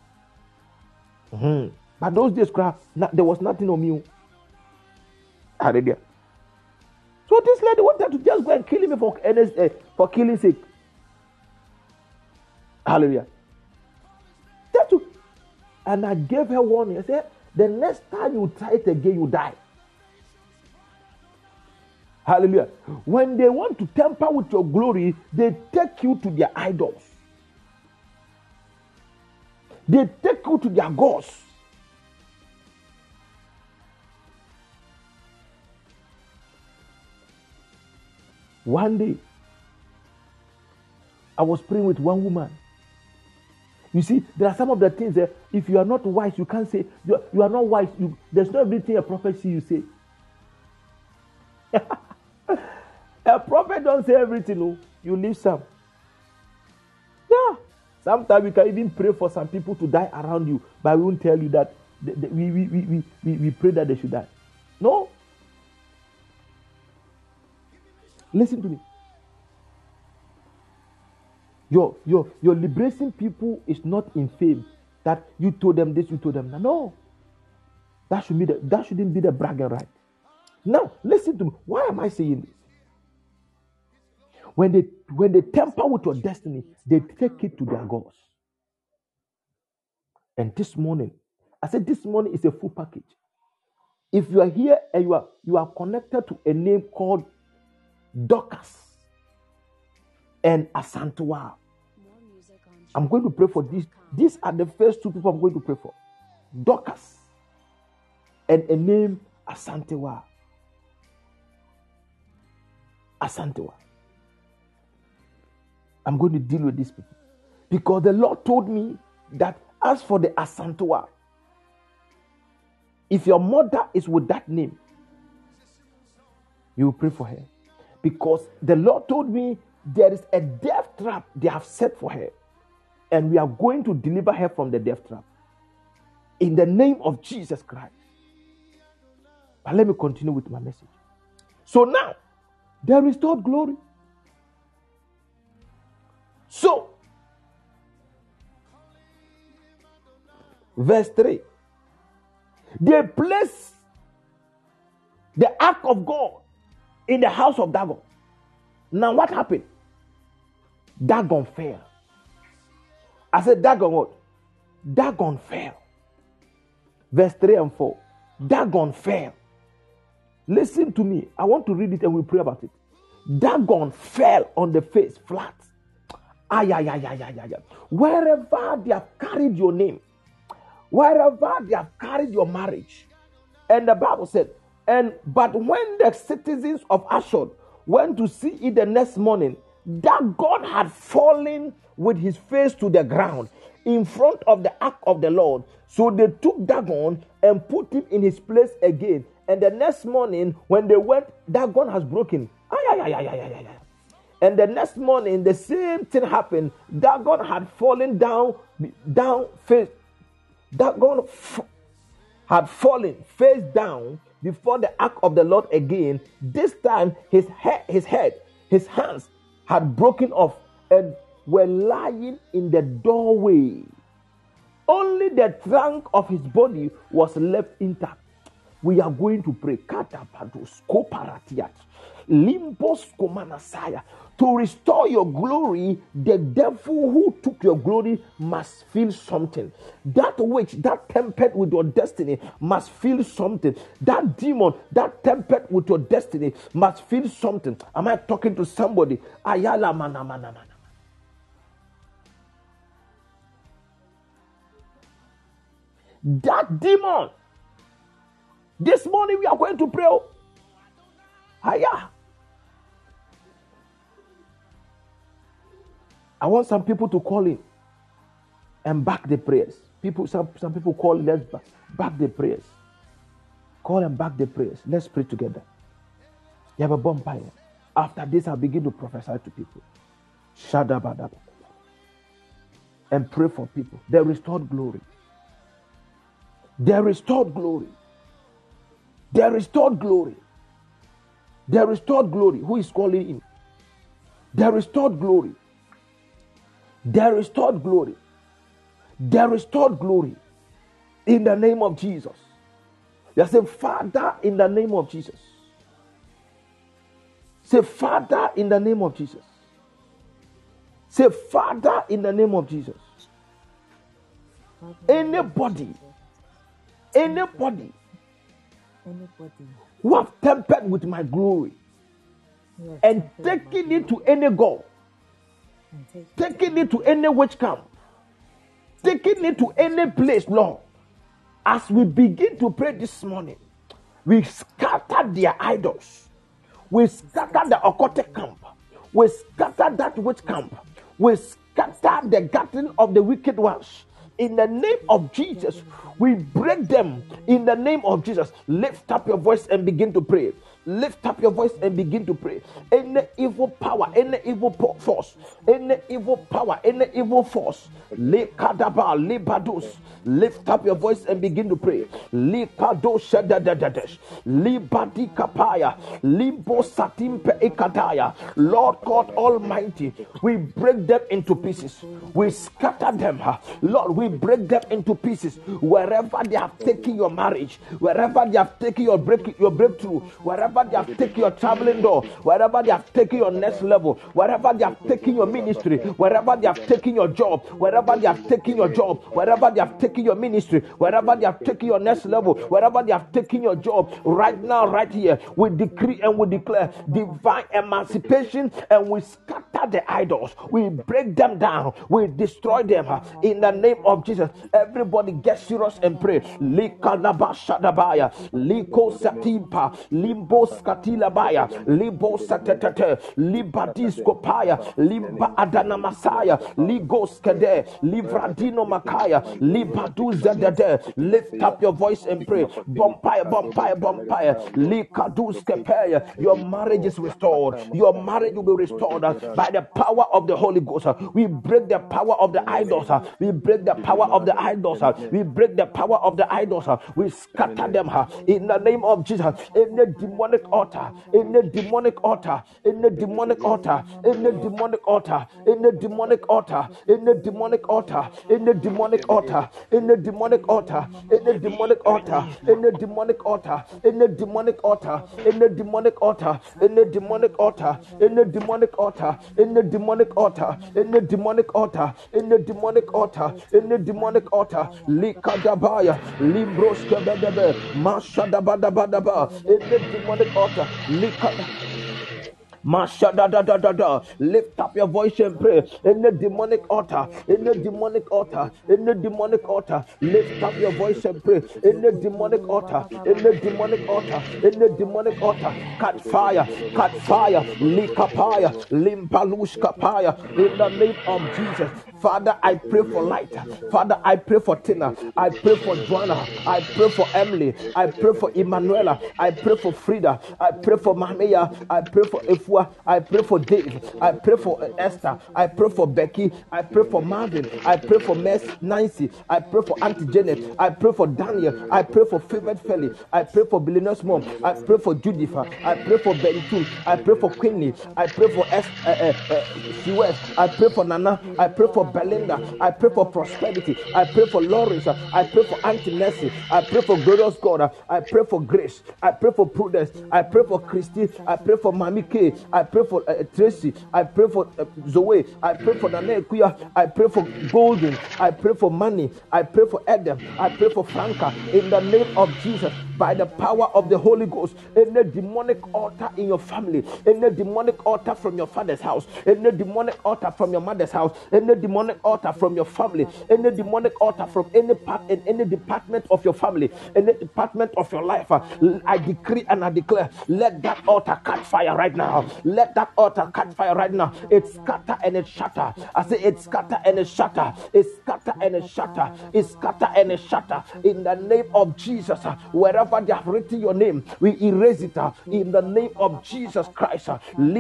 Mhm. But those days, crap, there was nothing on me. Hallelujah. Lady wanted to just go and kill me for uh, for killing sake. Hallelujah. Just to, and I gave her warning. I said, the next time you try it again, you die. Hallelujah. When they want to tamper with your glory, they take you to their idols. They take you to their gods. One day, I was praying with one woman. You see, there are some of the things that if you are not wise, you can't say you are, you are not wise. You, there's not everything a prophet see you say. a prophet don't say everything. No. you leave some. Yeah. Sometimes we can even pray for some people to die around you, but we won't tell you that th- th- we, we, we, we, we pray that they should die. No. Listen to me. Your, your, your liberating people is not in fame that you told them this, you told them that. No. That, should be the, that shouldn't be the bragging right. Now, listen to me. Why am I saying this? When they when they tamper with your destiny, they take it to their gods. And this morning, I said this morning is a full package. If you are here and you are you are connected to a name called Dorcas and Asantewa, More I'm going to pray for these. These are the first two people I'm going to pray for. Dorcas and a name Asantewa. Asantewa. I'm going to deal with these people. Because the Lord told me that as for the Asantewa, if your mother is with that name, you will pray for her. Because the Lord told me there is a death trap they have set for her. And we are going to deliver her from the death trap. In the name of Jesus Christ. But let me continue with my message. So now, they restored glory. So, verse 3 they place the ark of God in the house of Dagon. Now, what happened? Dagon fell. I said, Dagon what? Dagon fell. Verse 3 and 4. Dagon fell. Listen to me. I want to read it and we'll pray about it. Dagon fell on the face flat. Ay, ay, ay, ay, ay, ay, ay. Wherever they have carried your name, wherever they have carried your marriage. And the Bible said, and but when the citizens of Ashod went to see it the next morning, Dagon had fallen with his face to the ground in front of the ark of the Lord. So they took Dagon and put him in his place again. And the next morning, when they went, Dagon has broken. Ay, ay, ay. And the next morning, the same thing happened. Dagon had fallen down, down face, Dagon f- had fallen face down before the ark of the Lord again. This time, his head, his head, his hands had broken off and were lying in the doorway. Only the trunk of his body was left intact. We are going to pray. To restore your glory, the devil who took your glory must feel something. That which that tempered with your destiny, must feel something. That demon, that tempered with your destiny, must feel something. Am I talking to somebody? Ayala mana mana mana. That demon. This morning we are going to pray. oh. I want some people to call in and back the prayers. People, some, some people call, let's back, back the prayers. Call and back the prayers. Let's pray together. You have a bonfire. After this, I'll begin to prophesy to people. Shadabadaba. And pray for people. The restored glory. The restored glory. The restored glory. The restored glory. Who is calling in? The restored glory. The restored glory. The restored glory. In the name of Jesus. You say, Father, in the name of Jesus. Say, Father, in the name of Jesus. Say, Father, in the name of Jesus. Anybody, anybody Anybody who have tempered with my glory and taken it to any god, and take it taking it to any witch camp, taking it to any place, Lord. As we begin to pray this morning, we scatter their idols. We scatter the occultic camp. We scatter that witch camp. We scatter the gathering of the wicked ones. In the name of Jesus, we break them. In the name of Jesus, lift up your voice and begin to pray. Lift up your voice and begin to pray. Any evil power, any evil force, any evil power, any evil force. Lift up your voice and begin to pray. Shadadadadesh. Libadi kapaya. Limbo satimpe ikadaya. Lord God Almighty, we break them into pieces. We scatter them. Lord, we break them into pieces. Wherever they have taken your marriage, wherever they have taken your break, your breakthrough, wherever they have taken your traveling door, wherever they have taken your next level, wherever they have taken your ministry, wherever they have taken your job, wherever they have taken your job, wherever they have taken your ministry, wherever they have taken your next level, wherever they have taken your job, right now, right here, we decree and we declare divine emancipation and we scatter the idols. We break them down. We destroy them in the name of Jesus. Everybody get serious and pray. Likalaba shadabaya, liko satimpa, limbo skatilabaya, libo satetete, libadisko paya, limba adana masaya, ligos kede, livradino makaya, libadu zedede. Lift up your voice and pray. Bompire, bompire, bompire, likadus kepeya. Your marriage is restored. Your marriage will be restored by the power of the Holy Ghost. uh. We break the power of the idols. uh. We break the power of the idols. uh. We break the power of the idols. uh. We scatter them uh, in the name of Jesus. In the demonic altar, in the demonic altar, in the demonic altar, in the demonic altar, in the demonic altar, in the demonic altar, in the demonic altar, in the demonic altar, in the demonic altar, in the demonic altar, in the demonic altar, in the demonic altar, in the demonic altar, in the demonic altar, in the demonic altar, in the demonic altar, in the demonic altar, in the demonic altar, Likadabaya, Limbroskabadaba, Mashadabadabadaba, in the demonic altar, Likada. Mashada da da da da. Lift up your voice and pray in the demonic altar. In the demonic altar. In the demonic altar. Lift up your voice and pray in the demonic altar. In the demonic altar. In the demonic altar. Catch fire. Catch fire. Likapaya. Limpalush kapaya. In the name of Jesus. Father, I pray for light. Father, I pray for Tina. I pray for Joanna. I pray for Emily. I pray for Emanuela. I pray for Frida. I pray for Mahmeya. I pray for Efua. I pray for Dave. I pray for uh, Esther. I pray for Becky. I pray for Marvin. I pray for Mess Nancy. I pray for Auntie Janet. I pray for Daniel. I pray for Favored Felly. I pray for Billionaire's mom. I pray for Judith. I pray for Bentu. I pray for Quinley. I pray for S. Uh, uh, uh. I pray for Nana. I pray for Belinda. I pray for prosperity. I pray for Lawrence. I pray for Auntie Nessie. I pray for glorious God. I pray for grace. I pray for prudence. I pray for Christy. I pray for Mami K. I pray for uh, Tracy. I pray for uh, Zoe. I pray for Nana Ekuya. I pray for Golden. I pray for money. I pray for Adam. I pray for Franca. In the name of Jesus, by the power of the Holy Ghost, any demonic altar in your family, any demonic altar from your father's house, any demonic altar from your mother's house, any demonic altar from your family, any demonic altar from any part in any department of your family, any department of your life, uh, I decree and I declare, let that altar catch fire right now. Let that altar catch fire right now. It's scatter and it shatter. I say it's scatter and it shatter. It's scatter and it shatter. It's scatter and it shatter. In the name of Jesus, wherever they have written your name, we erase it. uh, In the name of Jesus Christ, uh, in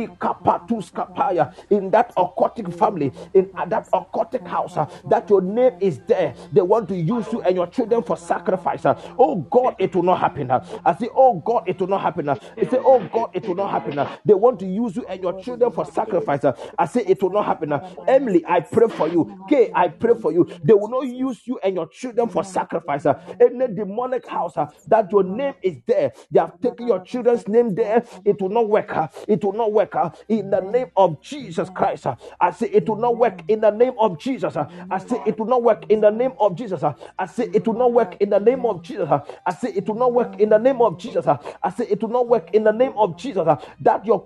that occultic family, in that occultic house, uh, that your name is there. They want to use you and your children for sacrifice. Oh God, it will not happen. I say, Oh God, it will not happen. I say, Oh God, it will not happen. They want to use you and your children for sacrifice. uh. I say, It will not happen. uh. Emily, I pray for you. Kay, I pray for you. They will not use you and your children for sacrifice. uh. Any demonic house uh, that your name is there, they have taken your children's name there. It will not work. uh. It will not work. uh. In the name of Jesus Christ, uh. I say, It will not work. In the name of Jesus, uh. I say, It will not work. In the name of Jesus, uh. I say, It will not work. In the name of Jesus, uh. I say, It will not work. In the name of Jesus, uh. I say, It will not work. In the name of Jesus, uh. that your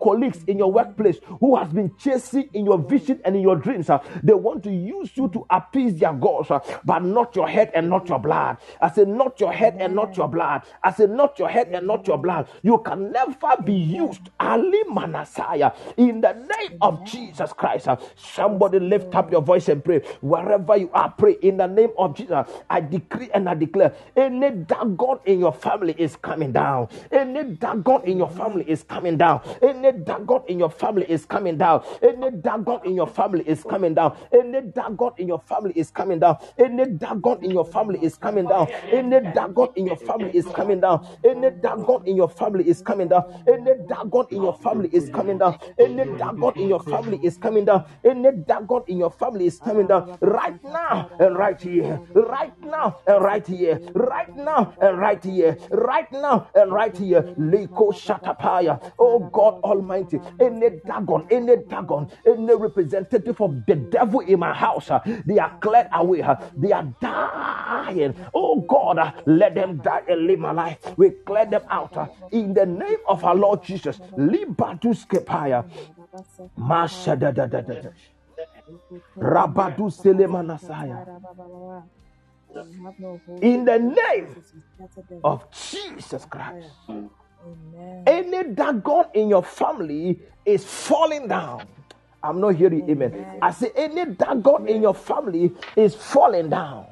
in your workplace who has been chasing in your vision and in your dreams, they want to use you to appease their gods, but not your head and not your blood. I say, not your head and not your blood. I say, not your head and not your blood. You can never be used. Ali Manasaya. In the name of Jesus Christ. Somebody lift up your voice and pray. Wherever you are, pray. In the name of Jesus. I decree and I declare any dagon in your family is coming down. Any dagon in your family is coming down. Any dagon in your family is coming down. Any dagon in your family is coming down. Any dagon in your family is coming down. Any dagon in your family is coming down. Any dagon in your family is coming down. Any dagon in your family is coming down. Any dagon in your family is coming down. Any in your family is coming down. Any in your family is coming down right now and right here. Right now and right here. Right now and right here. Right now and right here. Leko Shatapaya. Oh God Almighty. Any dagon, any dagon, any representative of the devil in my house, uh, they are cleared away. uh, They are dying. Oh God, uh, let them die and live my life. We clear them out in the name of our Lord Jesus. Libatu skepaya. Masha da da da da da. Rabadu selemanasaya. In the name of Jesus Christ. Amen. Any dagon in your family is falling down. I'm not hearing amen. I say any dagon in your family is falling down.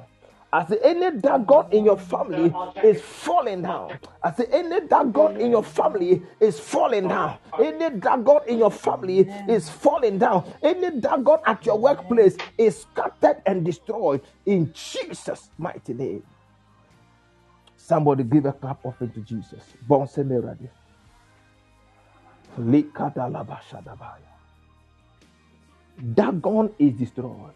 I say any dagon in your family is falling down. I say any dagon in your family is falling down. Any dagon in your family is falling down. Any dagon at your workplace is scattered and destroyed in Jesus' mighty name. Somebody give a clap offering to Jesus. Bon semeradi. Likadalabashadabaya. Dagon is destroyed.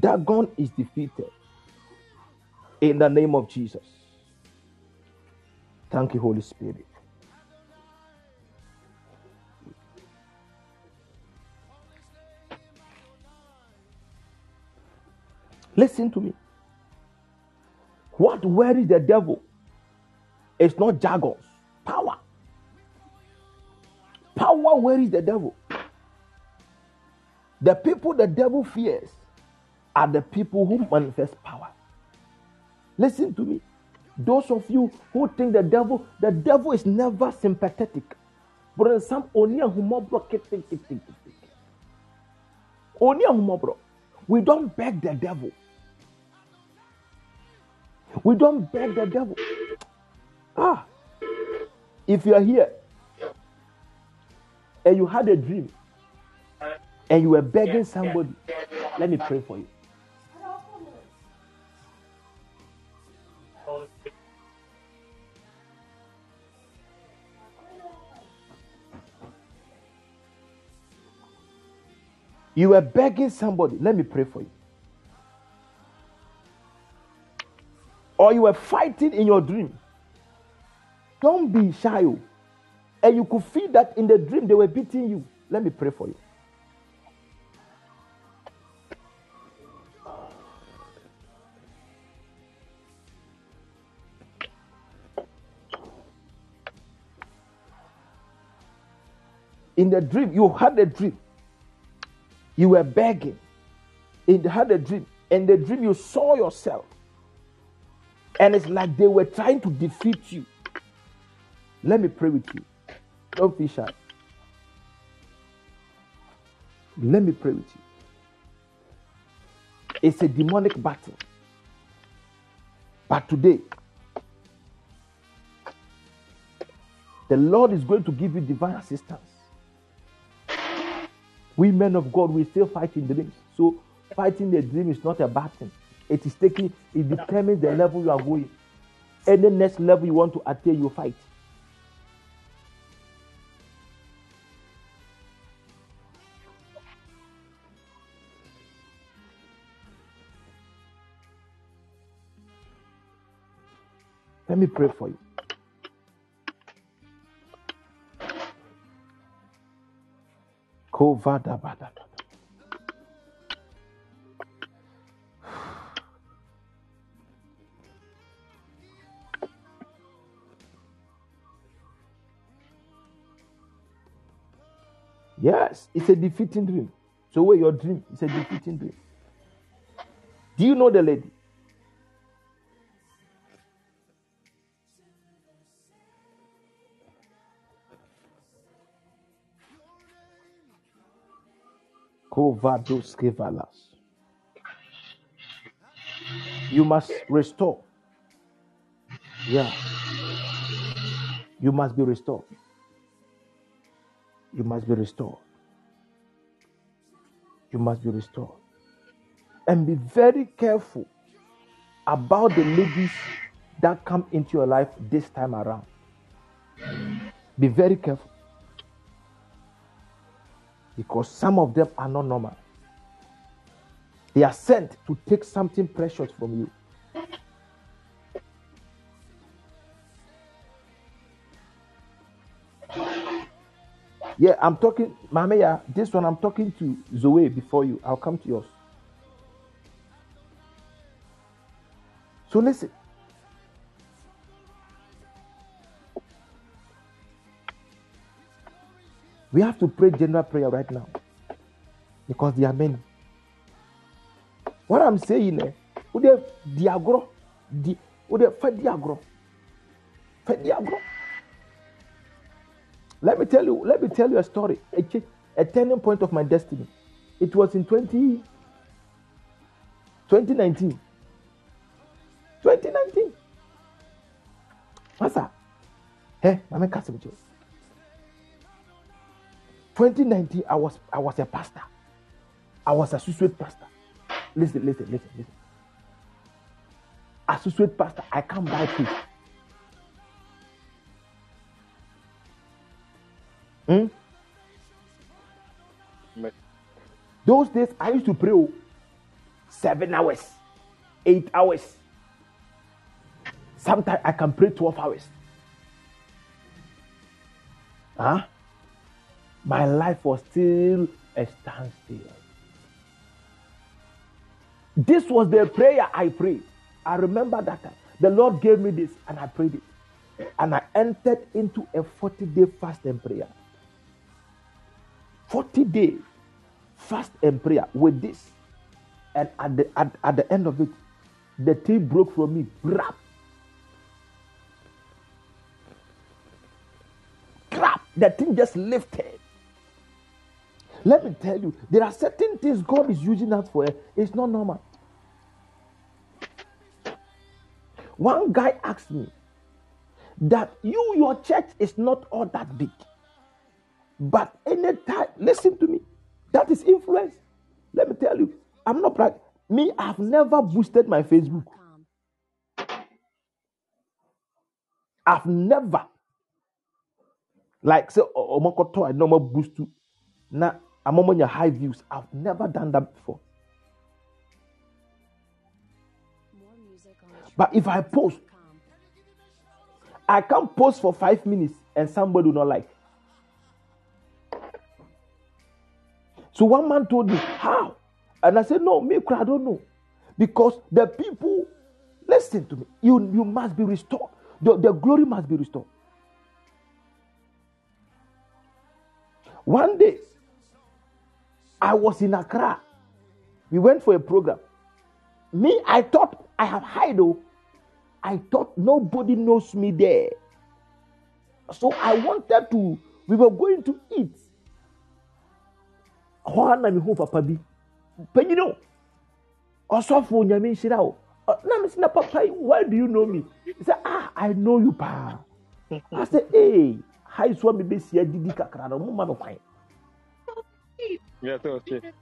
Dagon is defeated. In the name of Jesus. Thank you, Holy Spirit. Listen to me. What worries the devil is not jargons, power. Power worries the devil. The people the devil fears are the people who manifest power. Listen to me. Those of you who think the devil, the devil is never sympathetic. But some only. We don't beg the devil. We don't beg the devil. Ah, if you are here and you had a dream and you were begging somebody, let me pray for you. You were begging somebody, let me pray for you. Or you were fighting in your dream. Don't be shy. oh. And you could feel that in the dream they were beating you. Let me pray for you. In the dream, you had a dream. You were begging. You had a dream. In the dream, you saw yourself. And it's like they were trying to defeat you. Let me pray with you. Don't be shy. Let me pray with you. It's a demonic battle. But today, the Lord is going to give you divine assistance. We men of God, we still fight in dreams. So fighting the dream is not a bad thing. It is taking, it determines the level you are going. Any next level you want to attain, you fight. Let me pray for you. Kovadabadada. Yes, it's a defeating dream. So where your dream is a defeating dream. Do you know the lady? You must restore. Yeah. You must be restored. You must be restored. You must be restored. And be very careful about the ladies that come into your life this time around. Be very careful. Because some of them are not normal. They are sent to take something precious from you. Yeah, I'm talking, Mameya, this one I'm talking to Zoe before you. I'll come to yours. So listen. We have to pray general prayer right now because there are many. What I'm saying, eh, ude diagro, di, ude fa diagro, fa diagro. Let me tell you, let me tell you a story, a, a turning point of my destiny. It was in 20, 2019. 2019. Master, hey, a customer. 2019, I was I was a pastor. I was associate pastor. Listen, listen, listen, listen. Associate pastor, I can't buy food. Hmm? Those days I used to pray oh, seven hours, eight hours. Sometimes I can pray 12 hours. Huh? My life was still a standstill. This was the prayer I prayed. I remember that time. The Lord gave me this and I prayed it. And I entered into a 40 day fast and prayer. 40 days fast and prayer with this. And at the, at, at the end of it, the thing broke from me. Crap. Grab. The thing just lifted. Let me tell you, there are certain things God is using us for. It's not normal. One guy asked me that you, your church is not all that big. But anytime, listen to me, that is influence. Let me tell you, I'm not proud. Me, I've never boosted my Facebook. I've never. Like, say, Omokoto, I normal boost to. Now, I'm on your high views. I've never done that before. More music on But if I post. I can't post for five minutes and somebody will not like. So one man told me, How? And I said, No, me, I don't know. Because the people, listen to me, you, you must be restored. The, the glory must be restored. One day, I was in Accra. We went for a program. Me, I thought I have hide. oh. I thought nobody knows me there. So I wanted to, we were going to eat. Hɔ na mehu papa bi. Panyin o, ɔsɔfo nyame nhyira o. Na me sɛ na papa yi, why do you know me? He said, ah, I know you paa. I said, hey, hi so me besi adidi kakra na mo ma me kwan.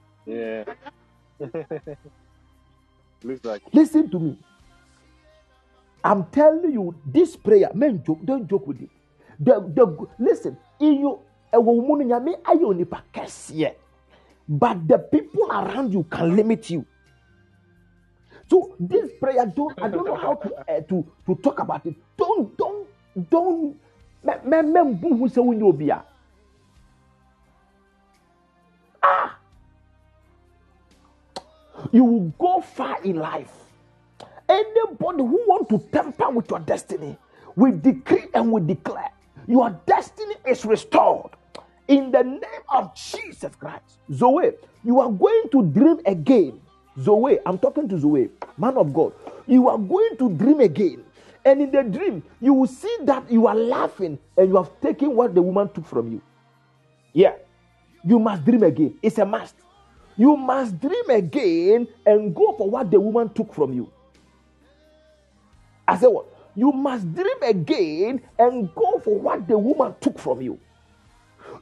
Listen to me. I'm telling you, this prayer, men joke, don't joke with it. The, the, listen, in you, ɛwɔ mu no, nyame ayɛ onipa kɛseɛ. But the people around you can limit you. So this prayer, don't I don't know how to uh, to to talk about it. Don't don't don't. Wonyɛ obi a. Ah, you will go far in life. Anybody who want to tamper with your destiny, we decree and we declare your destiny is restored in the name of Jesus Christ. Zoe, you are going to dream again. Zoe, I'm talking to Zoe, man of God. You are going to dream again. And in the dream, you will see that you are laughing and you have taken what the woman took from you. Yeah. You must dream again. It's a must. You must dream again and go for what the woman took from you. I said, What? You must dream again and go for what the woman took from you.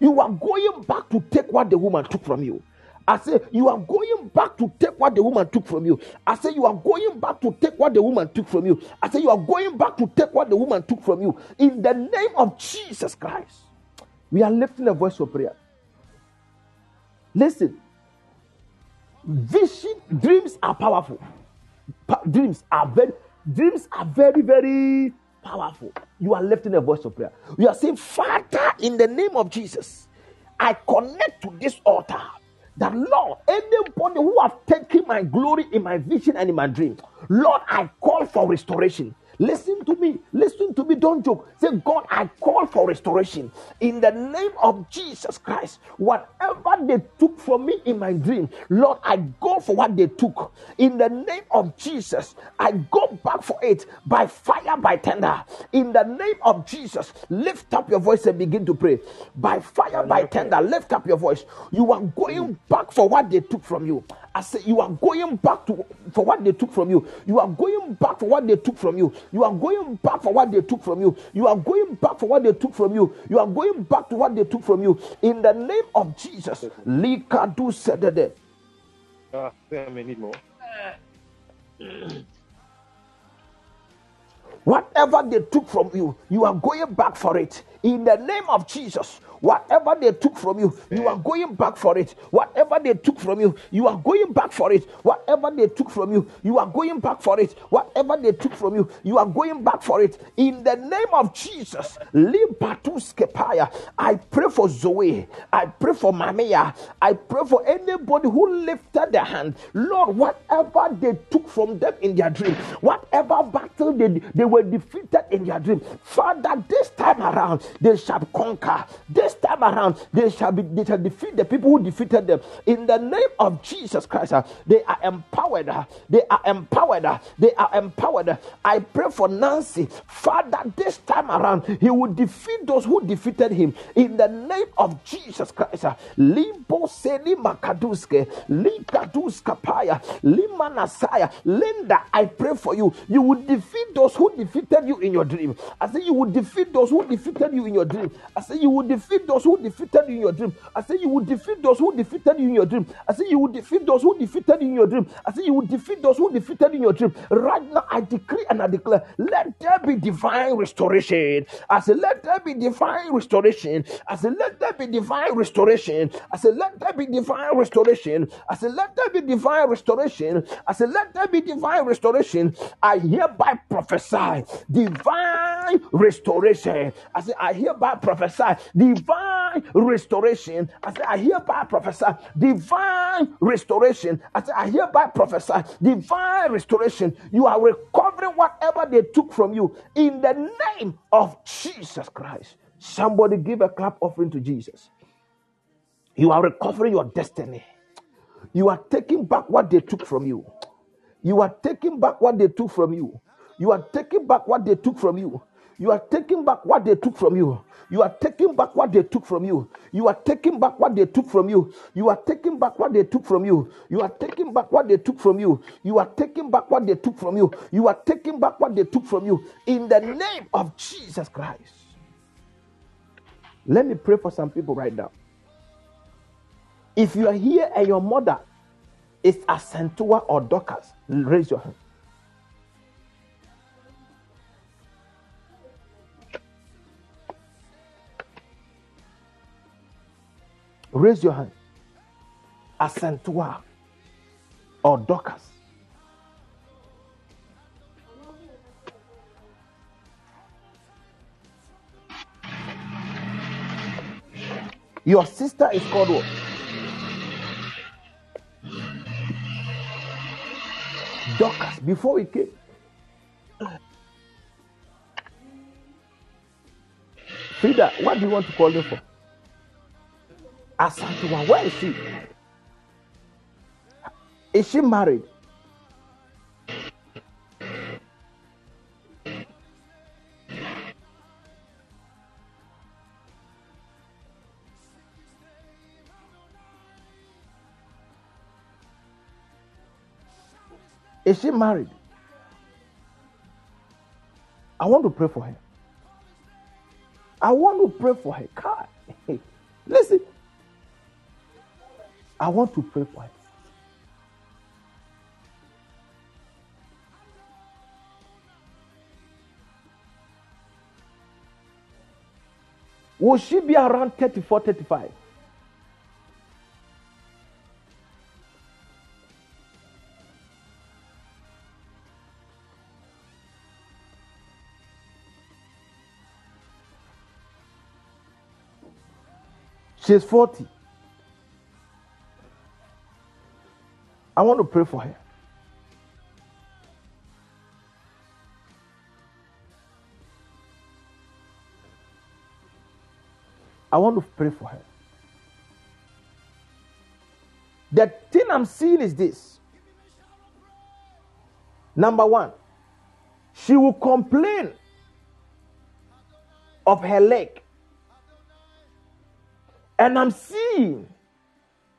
You are going back to take what the woman took from you. I say, You are going back to take what the woman took from you. I say, You are going back to take what the woman took from you. I say, You are going back to take what the woman took from you. In the name of Jesus Christ, we are lifting a voice of prayer. Listen, vision, dreams are powerful. Pa- dreams are very, dreams are very, very powerful. You are lifting a voice of prayer. You are saying, Father, in the name of Jesus, I connect to this altar. That Lord, anybody who have taken my glory in my vision and in my dream, Lord, I call for restoration. Listen to me. Listen to me. Don't joke. Say, God, I call for restoration in the name of Jesus Christ. Whatever they took from me in my dream, Lord, I go for what they took in the name of Jesus. I go back for it by fire, by tender. In the name of Jesus, lift up your voice and begin to pray. By fire, by tender, lift up your voice. You are going back for what they took from you. I say you are going back to for what they took from you. You are going back for what they took from you. You are going back for what they took from you. You are going back for what they took from you. You are going back to what they took from you. In the name of Jesus. Likadu sedede. Ah, damn, I need more. Whatever they took from you, you are going back for it. In the name of Jesus. Whatever they took from you, you are going back for it. Whatever they took from you, you are going back for it. Whatever they took from you, you are going back for it. Whatever they took from you, you are going back for it. In the name of Jesus, I pray for Zoe. I pray for Mamia. I pray for anybody who lifted their hand. Lord, whatever they took from them in their dream, whatever battle they, they were defeated in their dream, Father, this time around they shall conquer. This time around they shall be they shall defeat the people who defeated them. In the name of Jesus Christ, uh, they are empowered. uh, They are empowered. uh, They are empowered. I pray for Nancy, Father. This time around, He will defeat those who defeated him. In the name of Jesus Christ, Libo Seli Makaduske, Likaduska Paya, Limanasaya, Linda. I pray for you. You will defeat those who defeated you in your dream. I say you will defeat those who defeated you in your dream. I say you will defeat those who defeated you in your dream. I say you will defeat those who defeated you in your dream. I say you will defeat those who defeated you in your dream. I say you will defeat those who defeated you in your dream. Right now, I decree and I declare, let there be divine restoration. I say, let there be divine restoration. I say, let there be divine restoration. I say, let there be divine restoration. I say, let there be divine restoration. I say, let there be divine restoration. I hereby prophesy divine restoration. I say, I hereby prophesy divine restoration. I say, I hereby prophesy divine restoration. I say, I hereby prophesy divine restoration. You are recovering whatever they took from you in the name of Jesus Christ. Somebody give a clap offering to Jesus. You are recovering your destiny. You are taking back what they took from you. You are taking back what they took from you. You are taking back what they took from you. You are taking back what they took from you. You are taking back what they took from you. You are taking back what they took from you. You are taking back what they took from you. You are taking back what they took from you. You are taking back what they took from you. You are taking back what they took from you. In the name of Jesus Christ. Let me pray for some people right now. If you are here and your mother is a Accentua or Dorcas, raise your hand. Raise your hand. Accentua or Dorcas. Your sister is called what? Dorcas before we came. Frida, what do you want to call her for? Asantua, where is she? Is she married? Is she married? I want to pray for her. I want to pray for her. God, listen. I want to pray for her. Will she be around 34, 35? She's 40. I want to pray for her. I want to pray for her. The thing I'm seeing is this. Number one, she will complain of her leg. And I'm seeing,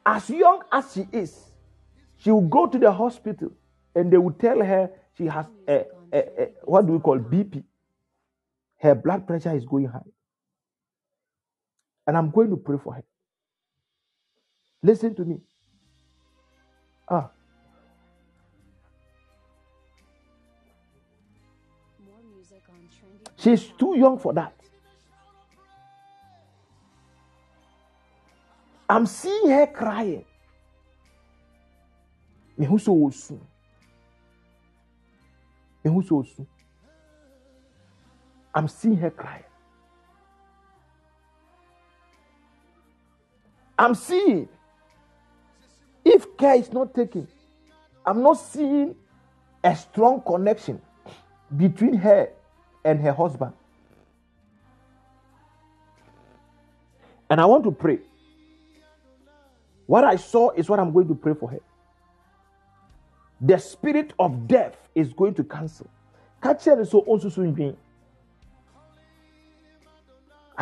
as young as she is, she will go to the hospital and they will tell her she has a, a, a what do we call BP. Her blood pressure is going high. And I'm going to pray for her. Listen to me. Ah, she's too young for that. I'm seeing her crying. Me who so soon. Me who so soon. I'm seeing her cry I'm seeing if care is not taken, I'm not seeing a strong connection between her and her husband. And I want to pray. What I saw is what I'm going to pray for her. The spirit of death is going to cancel. I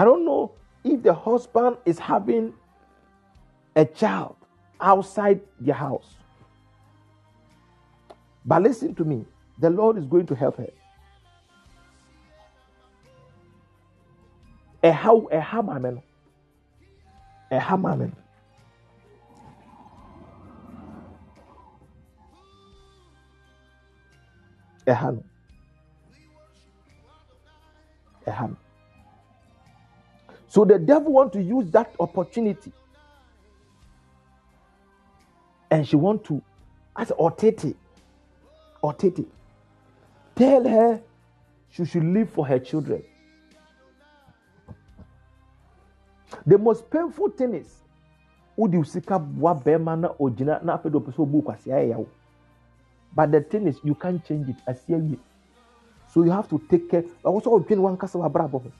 don't know if the husband is having a child outside the house. But listen to me, the Lord is going to help her. A how maame no. Ɛha maame no. Ɛha. So the devil want to use that opportunity and she want to as Otete, Otete, tell her she should live for her children. The most painful thing is, wodi sika boa na ogyina na afei de ɔpɛ. But the thing is, you can't change it. Asi awie. So you have to take care. Ɔwɔ sɛ ɔdwene wankasa w'abrabɔ ho.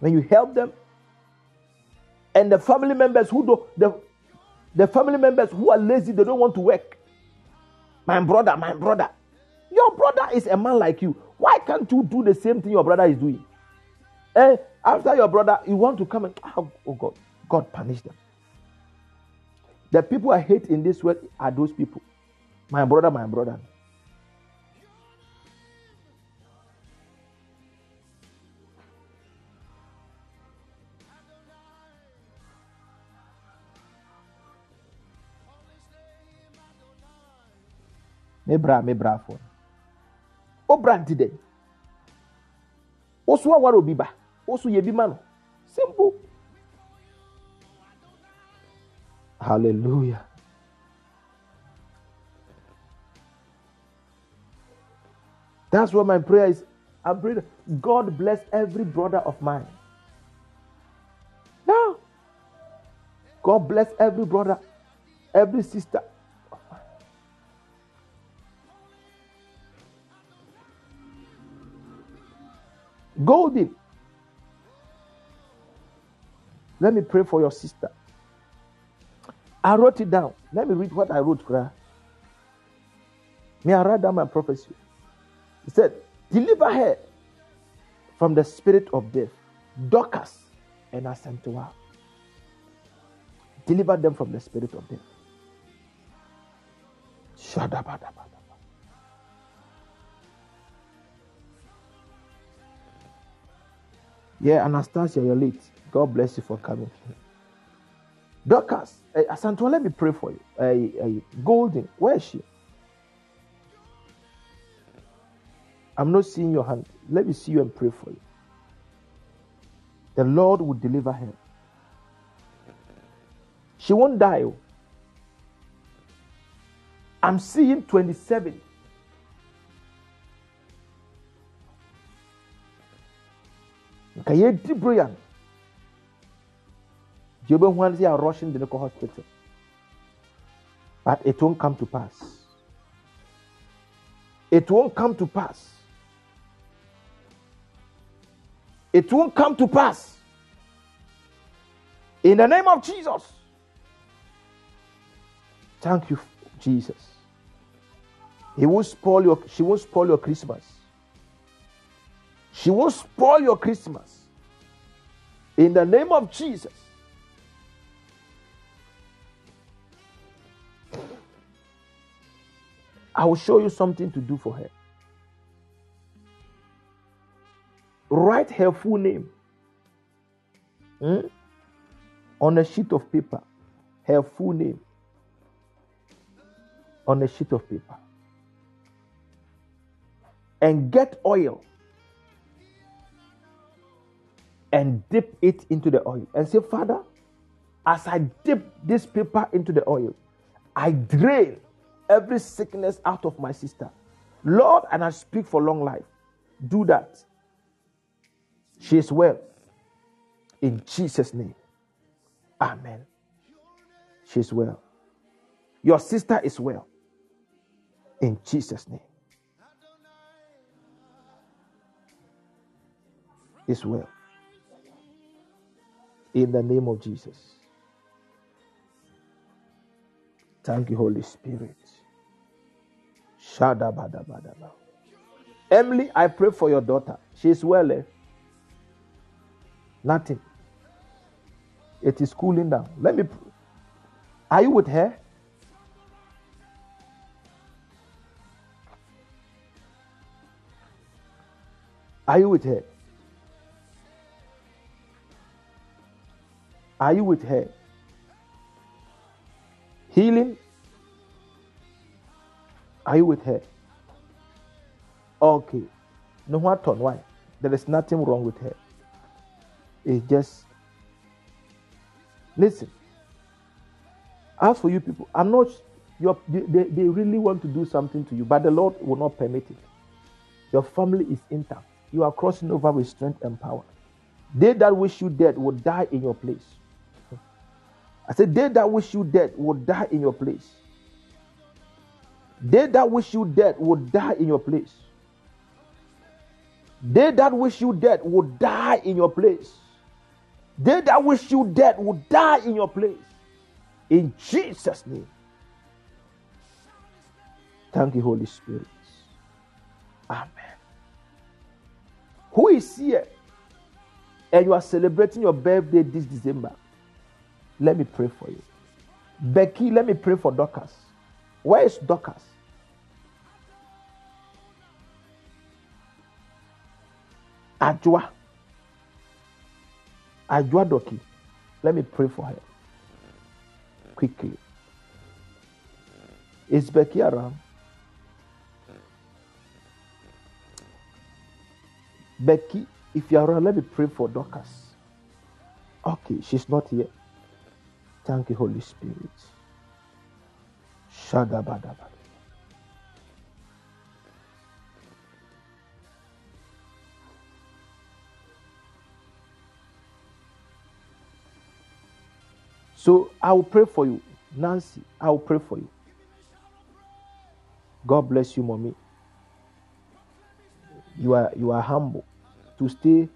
When you help them, and the family members who do the the family members who are lazy, they don't want to work. My brother, my brother, your brother is a man like you. Why can't you do the same thing your brother is doing? Eh, after your brother, you want to come and oh, oh God, God punish them. The people I hate in this world are those people. My brother, my brother. me bra me bra fo o bra nti dɛ o so aware obi ba. O so yɛ bi simple hallelujah. That's what my prayer is. I'm praying god bless every brother of mine. Now god bless every brother every sister. Golden. Let me pray for your sister. I wrote it down. Let me read what I wrote. Kra. May I write down my prophecy? He said, Deliver her from the spirit of death, Dorcas and Asantua. Deliver them from the spirit of death. Shadabadabadaba. Yeah, Anastasia, you're late. God bless you for coming. Dorcas, uh, Asantua, let me pray for you. Uh, uh, Golden, where is she? I'm not seeing your hand. Let me see you and pray for you. The Lord will deliver her. She won't die. oh. I'm seeing 27. nka yɛdi no deɛ wobɛhu ane sɛ rushing no kɔ hospital. But it won't come to pass. It won't come to pass. It won't come to pass. In the name of jesus. Thank you jesus. He won't spoil your she won't spoil your christmas. She won't spoil your Christmas. In the name of Jesus. I will show you something to do for her. Write her full name hmm, on a sheet of paper. Her full name on a sheet of paper. And get oil and dip it into the oil and say, Father, as I dip this paper into the oil, I drain every sickness out of my sister. Lord, and I speak for long life. Do that. She is well. In Jesus' name. Amen. She is well. Your sister is well. In Jesus' name. Is well in the name of Jesus. Thank you, Holy Spirit. Emily, I pray for your daughter. She's well. Eh? Nothing. It is cooling down. Let me. pr- Are you with her? Are you with her? Are you with her? Healing? Are you with her? Okay. No what on why? There is nothing wrong with her. It's just listen. As for you people, I'm not you they, they, they really want to do something to you, but the Lord will not permit it. Your family is intact. You are crossing over with strength and power. They that wish you dead will die in your place. I said, They that wish you dead will die in your place. They that wish you dead will die in your place. They that wish you dead will die in your place. They that wish you dead will die in your place. In Jesus' name. Thank you, Holy Spirit. Amen. Who is here and you are celebrating your birthday this December? Let me pray for you. Becky, let me pray for Dorcas. Where is Dorcas? Ajua. Ajua Doki. Let me pray for her. Quickly. Is Becky around? Becky, if you're around, let me pray for Dorcas. Okay, she's not here. Thank you, Holy Spirit. Shadabadaba. So I will pray for you. Nancy, I will pray for you. God bless you, mommy. You are you are humble. To stay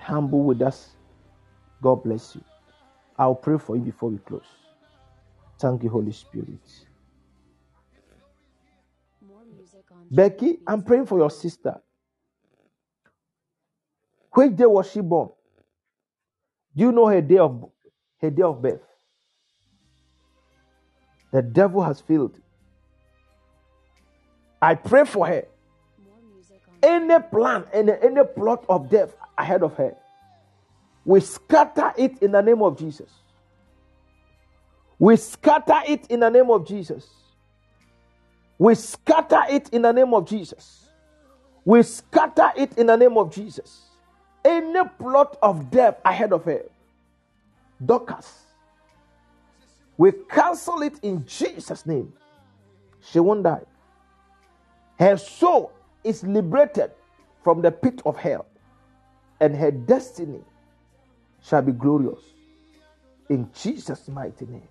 humble with us. God bless you. I'll pray for you before we close. Thank you, Holy Spirit. More music on Becky, I'm praying for your sister. Which day was she born? Do you know her day of her day of birth? The devil has failed. I pray for her. More music on Any plan, any, any plot of death ahead of her, we scatter it in the name of Jesus. We scatter it in the name of Jesus. We scatter it in the name of Jesus. We scatter it in the name of Jesus. Any plot of death ahead of her, Dorcas, we cancel it in Jesus' name. She won't die. Her soul is liberated from the pit of hell, and her destiny shall be glorious. In Jesus' mighty name.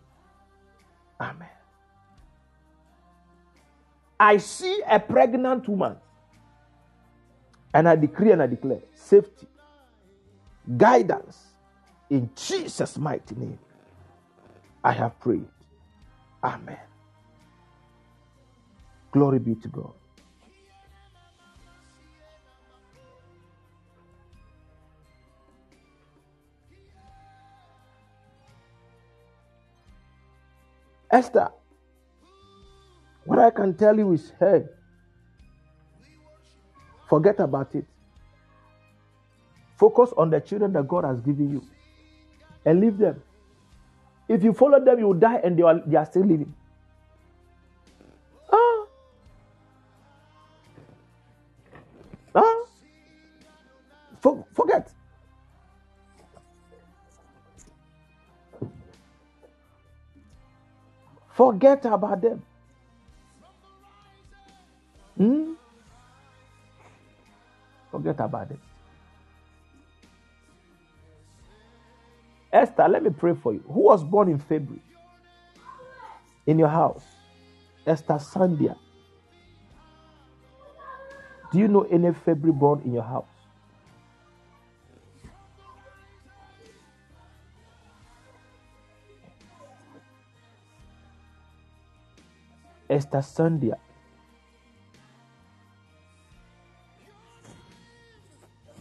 Amen. I see a pregnant woman, and I decree and I declare safety, guidance, in Jesus' mighty name. I have prayed. Amen. Glory be to God. Esther, what I can tell you is hey, forget about it. Focus on the children that God has given you and leave them. If you follow them, you will die and they are, they are still living. Forget about them. Hmm? Forget about them. Esther, let me pray for you. Who was born in February? In your house? Esther Sandia. Do you know any February born in your house? Esther Sandia.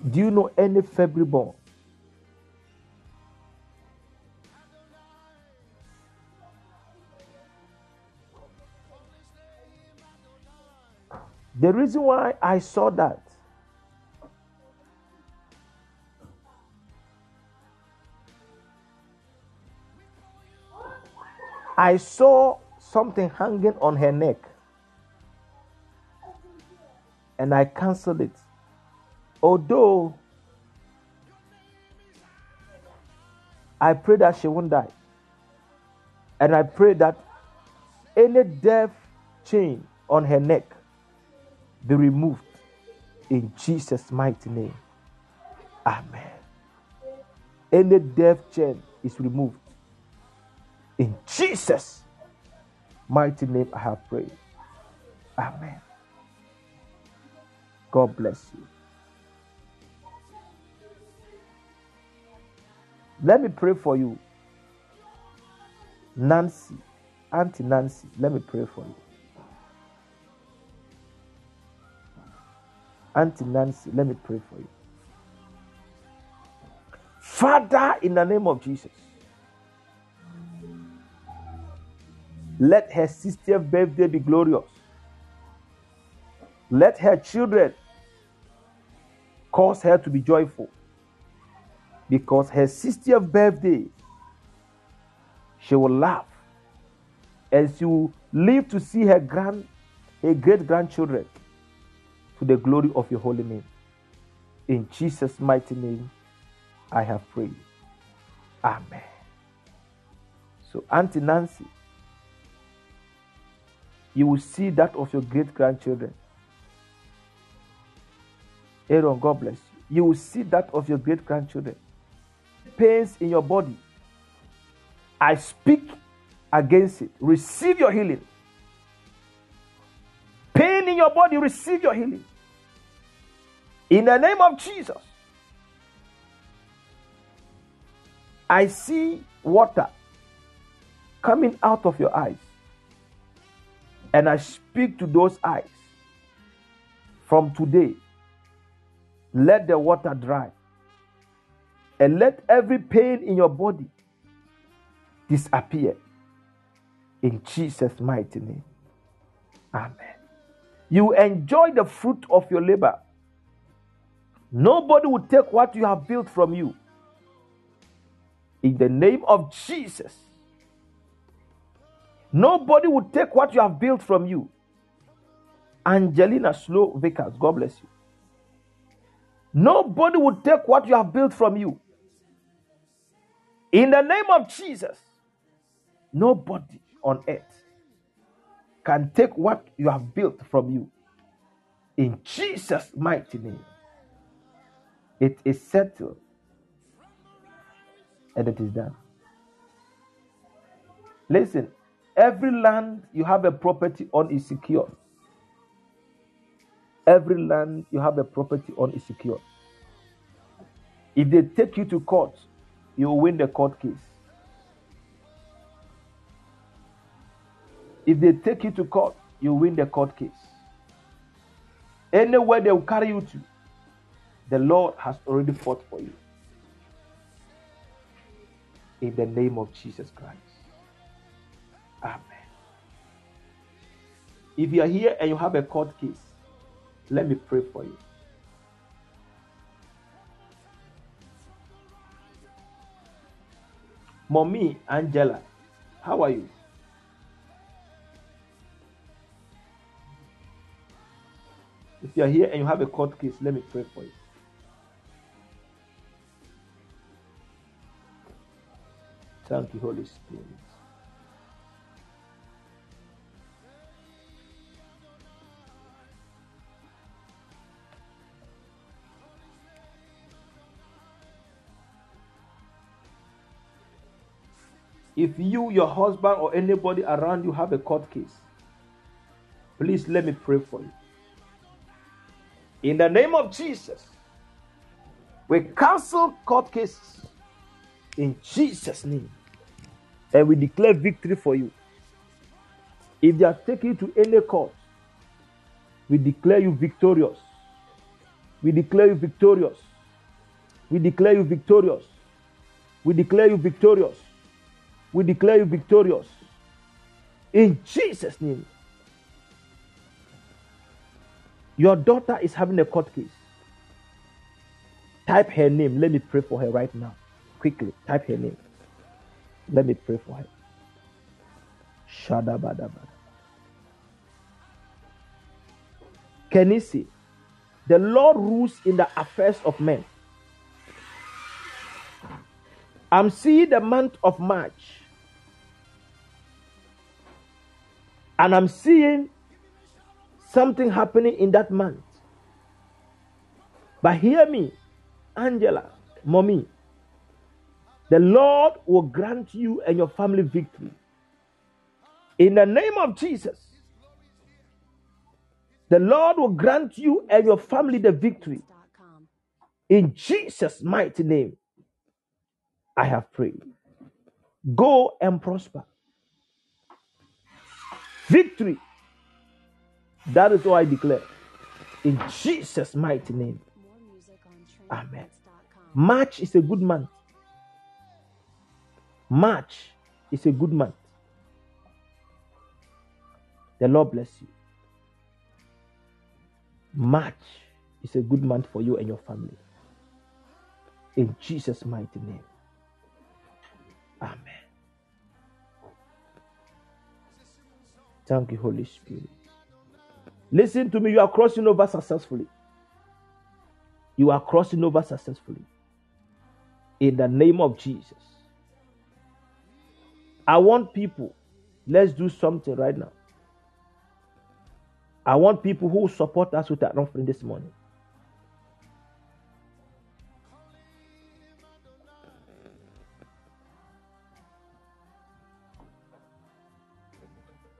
Do you know any February born? The reason why I saw that I saw something hanging on her neck and I cancel it. Although I pray that she won't die. And I pray that any death chain on her neck be removed in Jesus' mighty name. Amen. Any death chain is removed. In Jesus' mighty name, I have prayed. Amen. God bless you. Let me pray for you. Nancy, Auntie Nancy, let me pray for you. Auntie Nancy, let me pray for you. Father, in the name of Jesus, let her 60th birthday be glorious. Let her children cause her to be joyful because her 60th birthday, she will laugh and she will live to see her grand, her great grandchildren to the glory of your holy name. In Jesus' mighty name, I have prayed. Amen. So, Auntie Nancy, you will see that of your great grandchildren. Aaron, God bless you. You will see that of your great grandchildren. Pains in your body. I speak against it. Receive your healing. Pain in your body, receive your healing. In the name of Jesus. I see water coming out of your eyes. And I speak to those eyes. From today, let the water dry. And let every pain in your body disappear. In Jesus' mighty name. Amen. You enjoy the fruit of your labor. Nobody will take what you have built from you. In the name of Jesus. Nobody will take what you have built from you. Angelina Slow Vickers, God bless you. Nobody will take what you have built from you. In the name of Jesus, nobody on earth can take what you have built from you. In Jesus' mighty name, it is settled and it is done. Listen, every land you have a property on is secure. Every land you have a property on is secure. If they take you to court, you will win the court case. If they take you to court, you win the court case. Anywhere they will carry you to, the Lord has already fought for you. In the name of Jesus Christ. Amen. If you are here and you have a court case, let me pray for you. Mommy Angela, how are you? If you are here and you have a court case, let me pray for you. Thank you, Holy Spirit. If you, your husband, or anybody around you have a court case, please let me pray for you. In the name of Jesus, we cancel court cases in Jesus' name and we declare victory for you. If they are taking you to any court, we declare you victorious. We declare you victorious. We declare you victorious. We declare you victorious. We declare you victorious. In Jesus' name. Your daughter is having a court case. Type her name. Let me pray for her right now. Quickly, type her name. Let me pray for her. Shadabadabada. See? The Lord rules in the affairs of men. I'm seeing the month of March. And I'm seeing something happening in that month. But hear me, Angela, mommy. The Lord will grant you and your family victory. In the name of Jesus, the Lord will grant you and your family the victory. In Jesus' mighty name, I have prayed. Go and prosper. Victory. That is what I declare. In Jesus' mighty name. Amen. March is a good month. March is a good month. The Lord bless you. March is a good month for you and your family. In Jesus' mighty name. Amen. Thank you, Holy Spirit. Listen to me. You are crossing over successfully. You are crossing over successfully. In the name of Jesus. I want people, let's do something right now. I want people who support us with an offering this morning.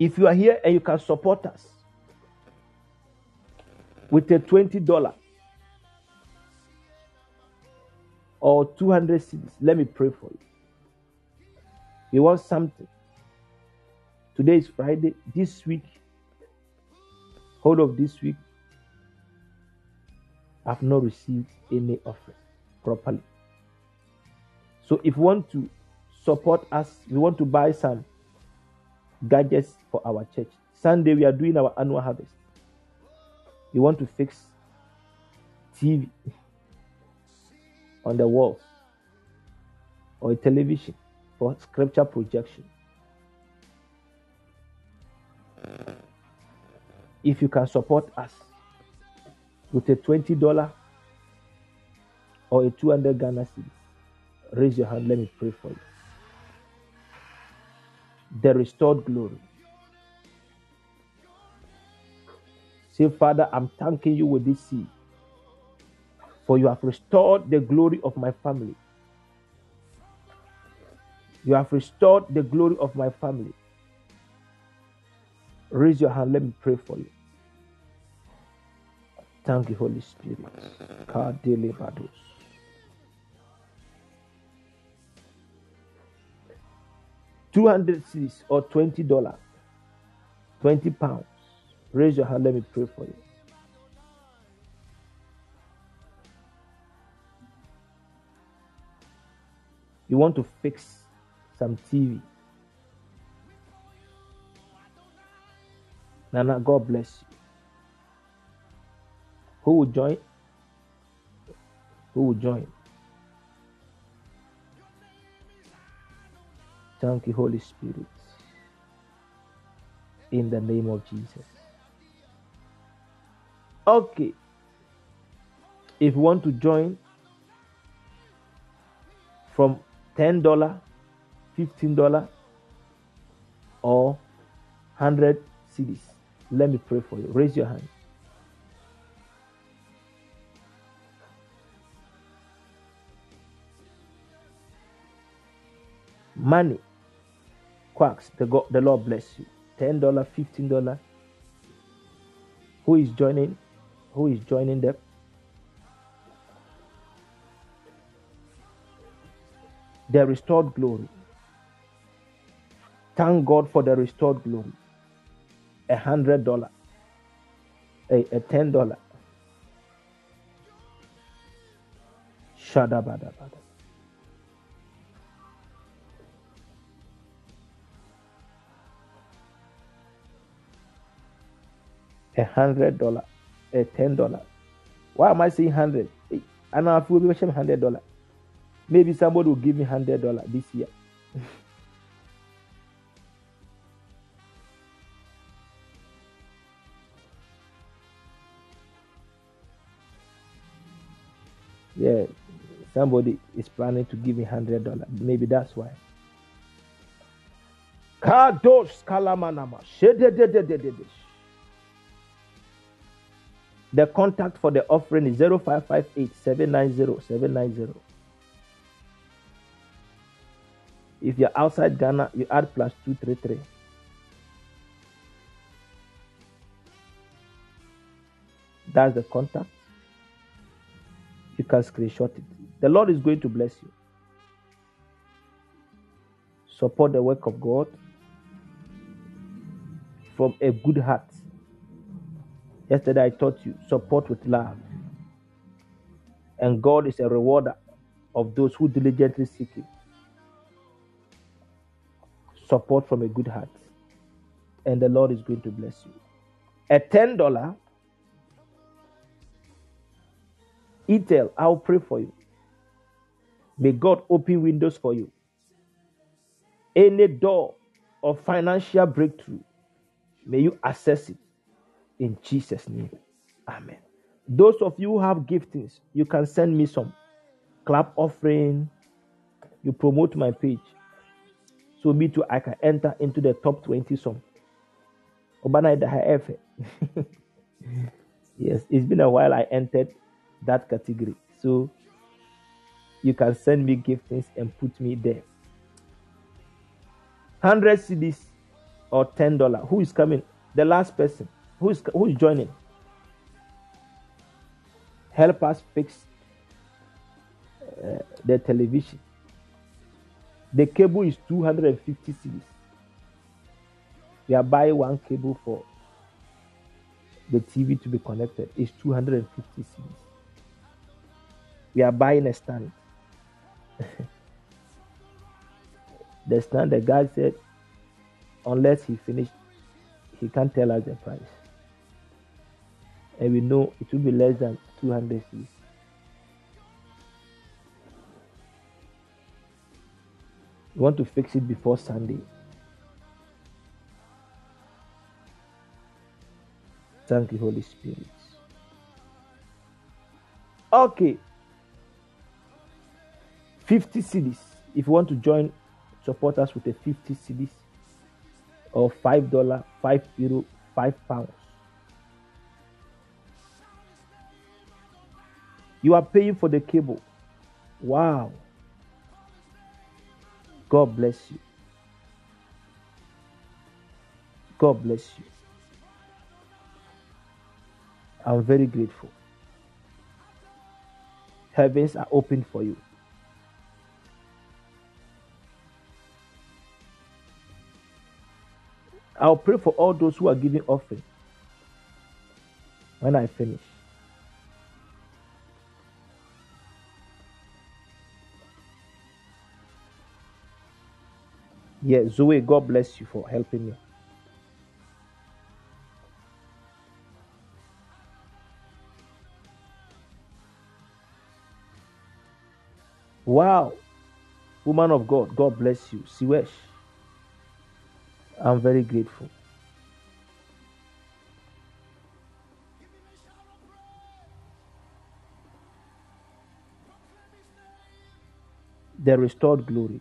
If you are here and you can support us with a $20 or 200 cedis, let me pray for you. You want something. Today is Friday. This week, whole of this week, I've not received any offering properly. So if you want to support us, you want to buy some gadgets for our church. Sunday we are doing our annual harvest. You want to fix TV on the walls or a television for scripture projection. If you can support us with a $20 or a 200 Ghana cedis, raise your hand. Let me pray for you. The restored glory. Say, Father, I'm thanking you with this seed, for you have restored the glory of my family. You have restored the glory of my family. Raise your hand. Let me pray for you. Thank you, Holy Spirit. Kadele. Two hundred cedis or twenty dollars, twenty pounds. Raise your hand. Let me pray for you. You want to fix some TV. Nana, God bless you. Who will join? Who will join? Thank you, Holy Spirit. In the name of Jesus. Okay. If you want to join from $10, $15, or 100 cedis, let me pray for you. Raise your hand. Money, quacks. The, God, the Lord bless you. $10, $15. Who is joining? Who is joining them? The restored glory. Thank God for the restored glory. A hundred dollar. A, a ten dollar. Shadabadabada. A hundred dollar. A ten dollar. Why am I saying hundred? Eh, and I feel we hundred dollar. Maybe somebody will give me hundred dollar this year. yeah, somebody is planning to give me hundred dollar. Maybe that's why. Kadosh. The contact for the offering is 0558 790 790. If you're outside Ghana, you add plus 233. That's the contact. You can screenshot it. The Lord is going to bless you. Support the work of God from a good heart. Yesterday I taught you support with love. And God is a rewarder of those who diligently seek Him. Support from a good heart. And the Lord is going to bless you. A $10 Etel, I'll pray for you. May God open windows for you. Any door of financial breakthrough, may you access it in Jesus' name. Amen. Those of you who have giftings, you can send me some clap offering. You promote my page. So me too, I can enter into the top 20 some. Yes, it's been a while I entered that category. So you can send me giftings and put me there. 100 cedis or $10. Who is coming? The last person. Who is, who is joining? Help us fix uh, the television. The cable is 250 cedis. We are buying one cable for the TV to be connected. It's 250 cedis. We are buying a stand. the stand, the guy said, unless he finished, he can't tell us the price. And we know it will be less than 200 cedis. We want to fix it before Sunday. Thank you, Holy Spirit. Okay. 50 cedis. If you want to join, support us with a 50 cedis or $5, 5 euro, 5 pounds. You are paying for the cable. Wow. God bless you. God bless you. I'm very grateful. Heavens are open for you. I'll pray for all those who are giving offering when I finish. Yeah, Zoe, God bless you for helping me. Wow. Woman of God, God bless you. Siwesh. I'm very grateful. The restored glory.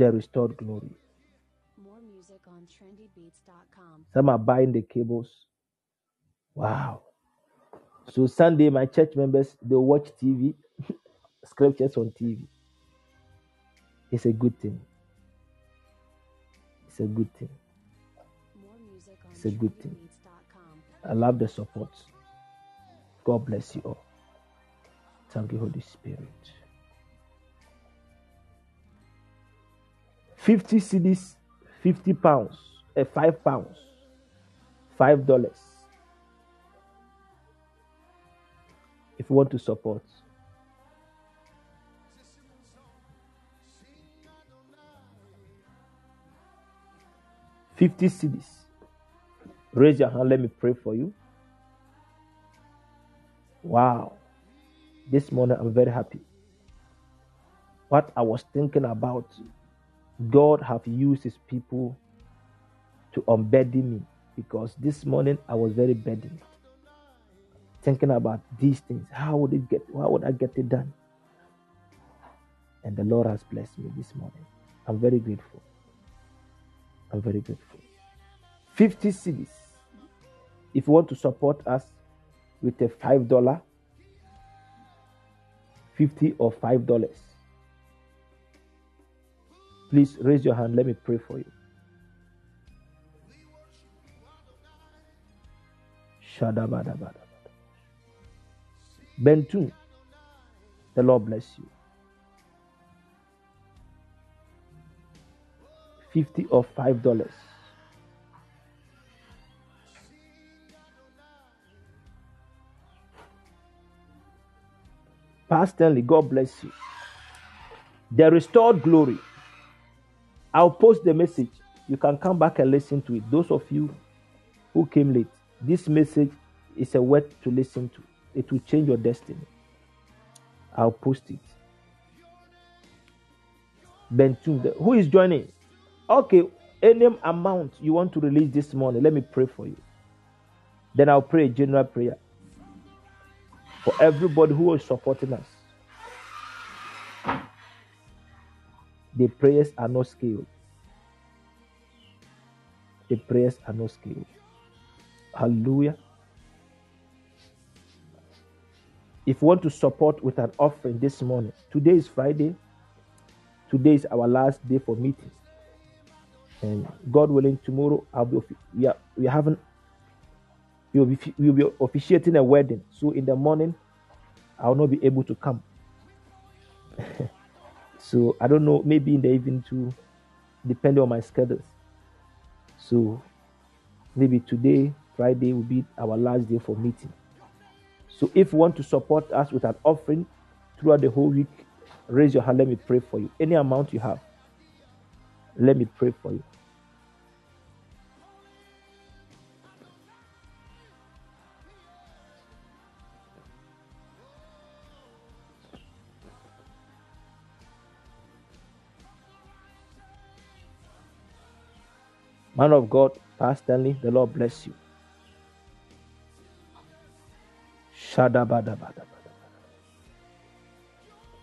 The restored glory. More music on trendybeats.com. Some are buying the cables. Wow. So Sunday, my church members they watch TV, scriptures on TV. It's a good thing. It's a good thing. More music on It's a good thing. I love the support. God bless you all. Thank you, Holy Spirit. 50 CDs, 50 pounds, uh, 5 pounds, $5. If you want to support, fifty CDs. Raise your hand. Let me pray for you. Wow. This morning I'm very happy. What I was thinking about, God have used his people to unburden me because this morning I was very burdened. Thinking about these things. How would it get how would I get it done? And the Lord has blessed me this morning. I'm very grateful. I'm very grateful. 50 cedis. If you want to support us with a $5, 50 or $5, please raise your hand. Let me pray for you. Bentu, the Lord bless you. 50 or $5. Pastor Stanley, God bless you. The restored glory. I'll post the message. You can come back and listen to it. Those of you who came late, this message is a word to listen to. It will change your destiny. I'll post it. Bentum, who is joining? Okay, any amount you want to release this morning, let me pray for you. Then I'll pray a general prayer for everybody who is supporting us. The prayers are not scaled. The prayers are not scaled. Hallelujah. If you want to support with an offering this morning, today is Friday. Today is our last day for meetings. And God willing, tomorrow I'll be we are we are having we will be we will be officiating a wedding. So in the morning, I will not be able to come. so I don't know, maybe in the evening too, depending on my schedules. So maybe today, Friday, will be our last day for meeting. So if you want to support us with an offering throughout the whole week, raise your hand. Let me pray for you. Any amount you have, Let me pray for you. Man of God, Pastor the Lord bless you. Shadabadabadabada.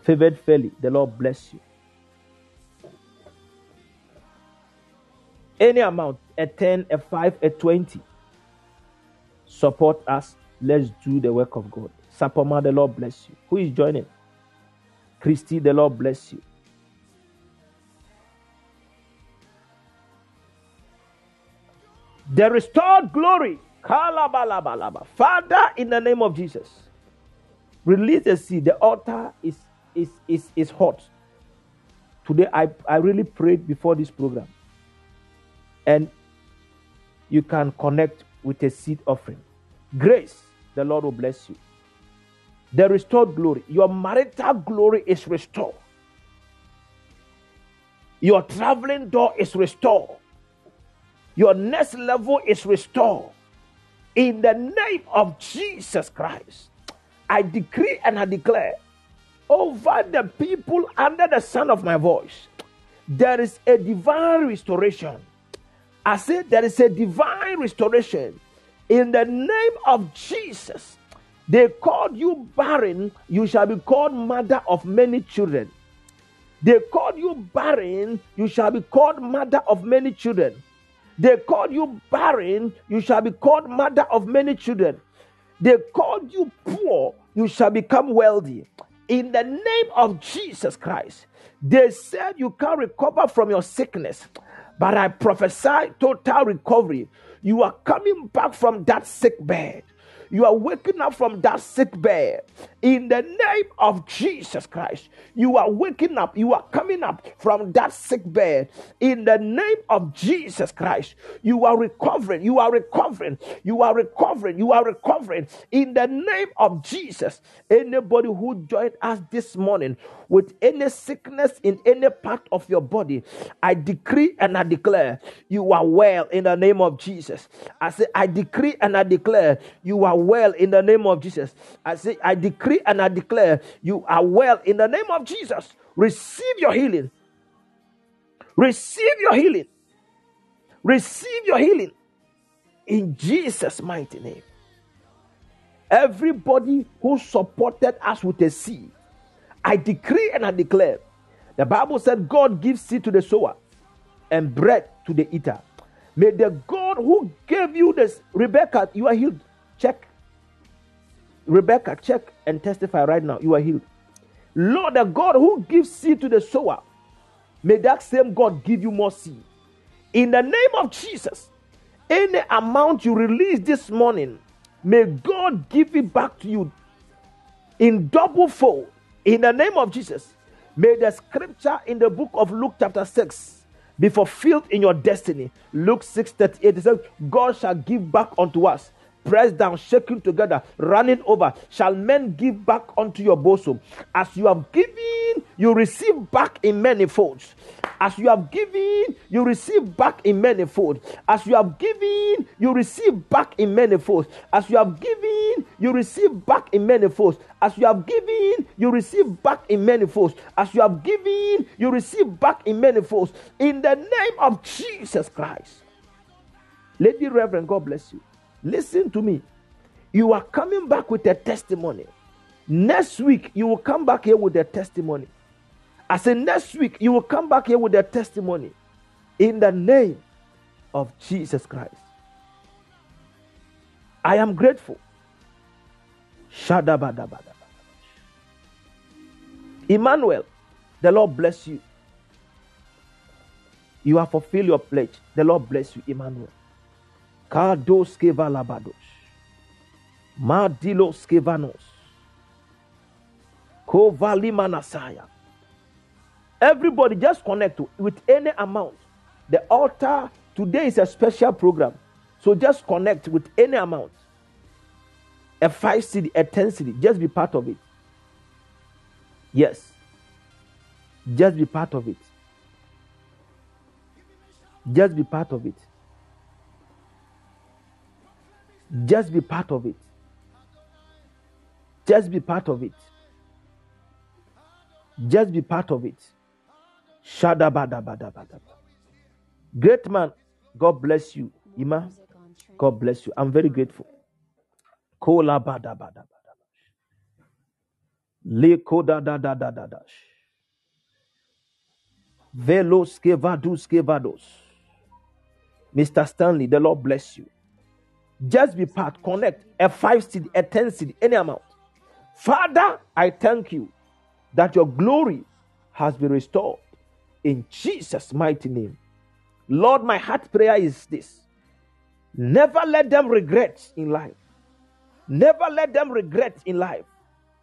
Favored Feli, the Lord bless you. Any amount, a 10, a 5, a 20. Support us. Let's do the work of God. Sapoma, the Lord bless you. Who is joining? Christy, the Lord bless you. The restored glory. Father, in the name of Jesus, release the seed. The altar is is is, is hot. Today, I, I really prayed before this program. And you can connect with a seed offering. Grace, the Lord will bless you. The restored glory. Your marital glory is restored. Your traveling door is restored. Your next level is restored. In the name of Jesus Christ, I decree and I declare over the people under the sound of my voice, there is a divine restoration. I say there is a divine restoration in the name of Jesus. They called you barren, you shall be called mother of many children. They called you barren, you shall be called mother of many children. They called you barren, you shall be called mother of many children. They called you poor, you shall become wealthy. In the name of Jesus Christ, they said you can't recover from your sickness, but I prophesy total recovery. You are coming back from that sick bed. You are waking up from that sick bed in the name of Jesus Christ. You are waking up. You are coming up from that sick bed in the name of Jesus Christ. You are recovering. You are recovering. You are recovering. You are recovering in the name of Jesus. Anybody who joined us this morning with any sickness in any part of your body, I decree and I declare you are well in the name of Jesus. I say, I decree and I declare you are well in the name of Jesus. I say, I decree and I declare you are well in the name of Jesus. Receive your healing. Receive your healing. Receive your healing in Jesus' mighty name. Everybody who supported us with a seed, I decree and I declare. The Bible said God gives seed to the sower and bread to the eater. May the God who gave you this, Rebecca, you are healed. Check. Rebecca, check and testify right now. You are healed. Lord, the God who gives seed to the sower, may that same God give you more seed. In the name of Jesus, any amount you release this morning, may God give it back to you in double fold. In the name of Jesus, may the scripture in the book of Luke, chapter 6, be fulfilled in your destiny. Luke 6 38 says, God shall give back unto us pressed down, shaking together, running over, shall men give back unto your bosom. As you have given, you receive back in many folds. As you have given, you receive back in many folds. As you have given, you receive back in many folds. As you have given, you receive back in many folds. As you have given, you receive back in many folds. As you have given, you receive back in many folds. In the name of Jesus Christ. Lady Reverend, God bless you. Listen to me. You are coming back with a testimony. Next week, you will come back here with a testimony. I say, next week, you will come back here with a testimony in the name of Jesus Christ. I am grateful. Emmanuel, the Lord bless you. You have fulfilled your pledge. The Lord bless you, Emmanuel. Kados kevalabados. Madilos kevanos. Kovalimanasaya. Everybody just connect with any amount. The altar today is a special program. So just connect with any amount. A five cedi, a ten cedi. Just be part of it. Yes. Just be part of it. Just be part of it. Just be part of it. Just be part of it. Just be part of it. Shadabadabadabadaba. Great man, God bless you. Ima. God bless you. I'm very grateful. Kola bada bada bada. Le koda da da da da da. Velos kevadus kevados. Mr. Stanley, the Lord bless you. Just be part, connect a five seed, a ten seed, any amount. Father, I thank you that your glory has been restored in Jesus' mighty name. Lord, my heart prayer is this never let them regret in life. Never let them regret in life.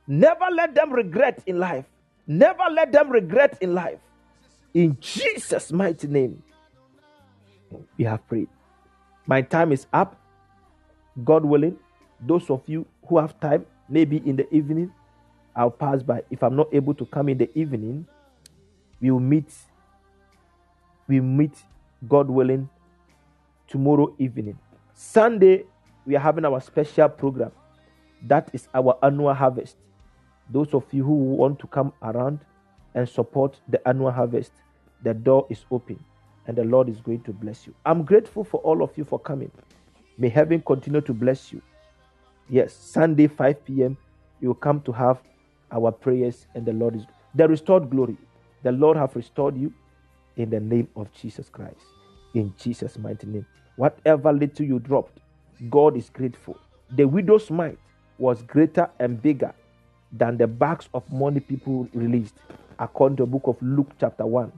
Never let them regret in life. Never let them regret in life. In Jesus' mighty name, we have prayed. My time is up. God willing, those of you who have time, maybe in the evening, I'll pass by. If I'm not able to come in the evening, we'll meet. We meet, God willing, tomorrow evening. Sunday, we are having our special program. That is our annual harvest. Those of you who want to come around and support the annual harvest, the door is open and the Lord is going to bless you. I'm grateful for all of you for coming. May heaven continue to bless you. Yes, Sunday, 5 p.m., you come to have our prayers, and the Lord is the restored glory. The Lord have restored you in the name of Jesus Christ. In Jesus' mighty name. Whatever little you dropped, God is grateful. The widow's mite was greater and bigger than the bags of money people released, according to the book of Luke, chapter 1.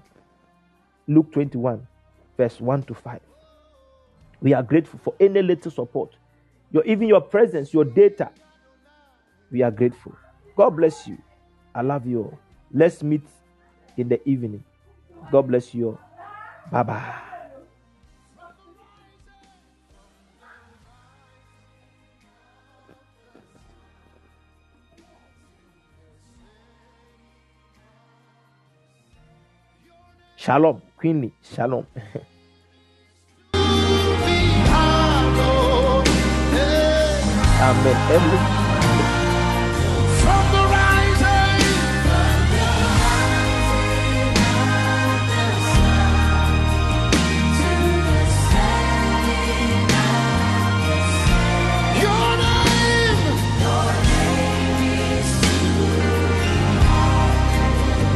Luke 21, verse 1 to 5. We are grateful for any little support. Your even your presence, your data. We are grateful. God bless you. I love you all. Let's meet in the evening. God bless you all. Bye bye. Shalom, Queenie. Shalom. Amen.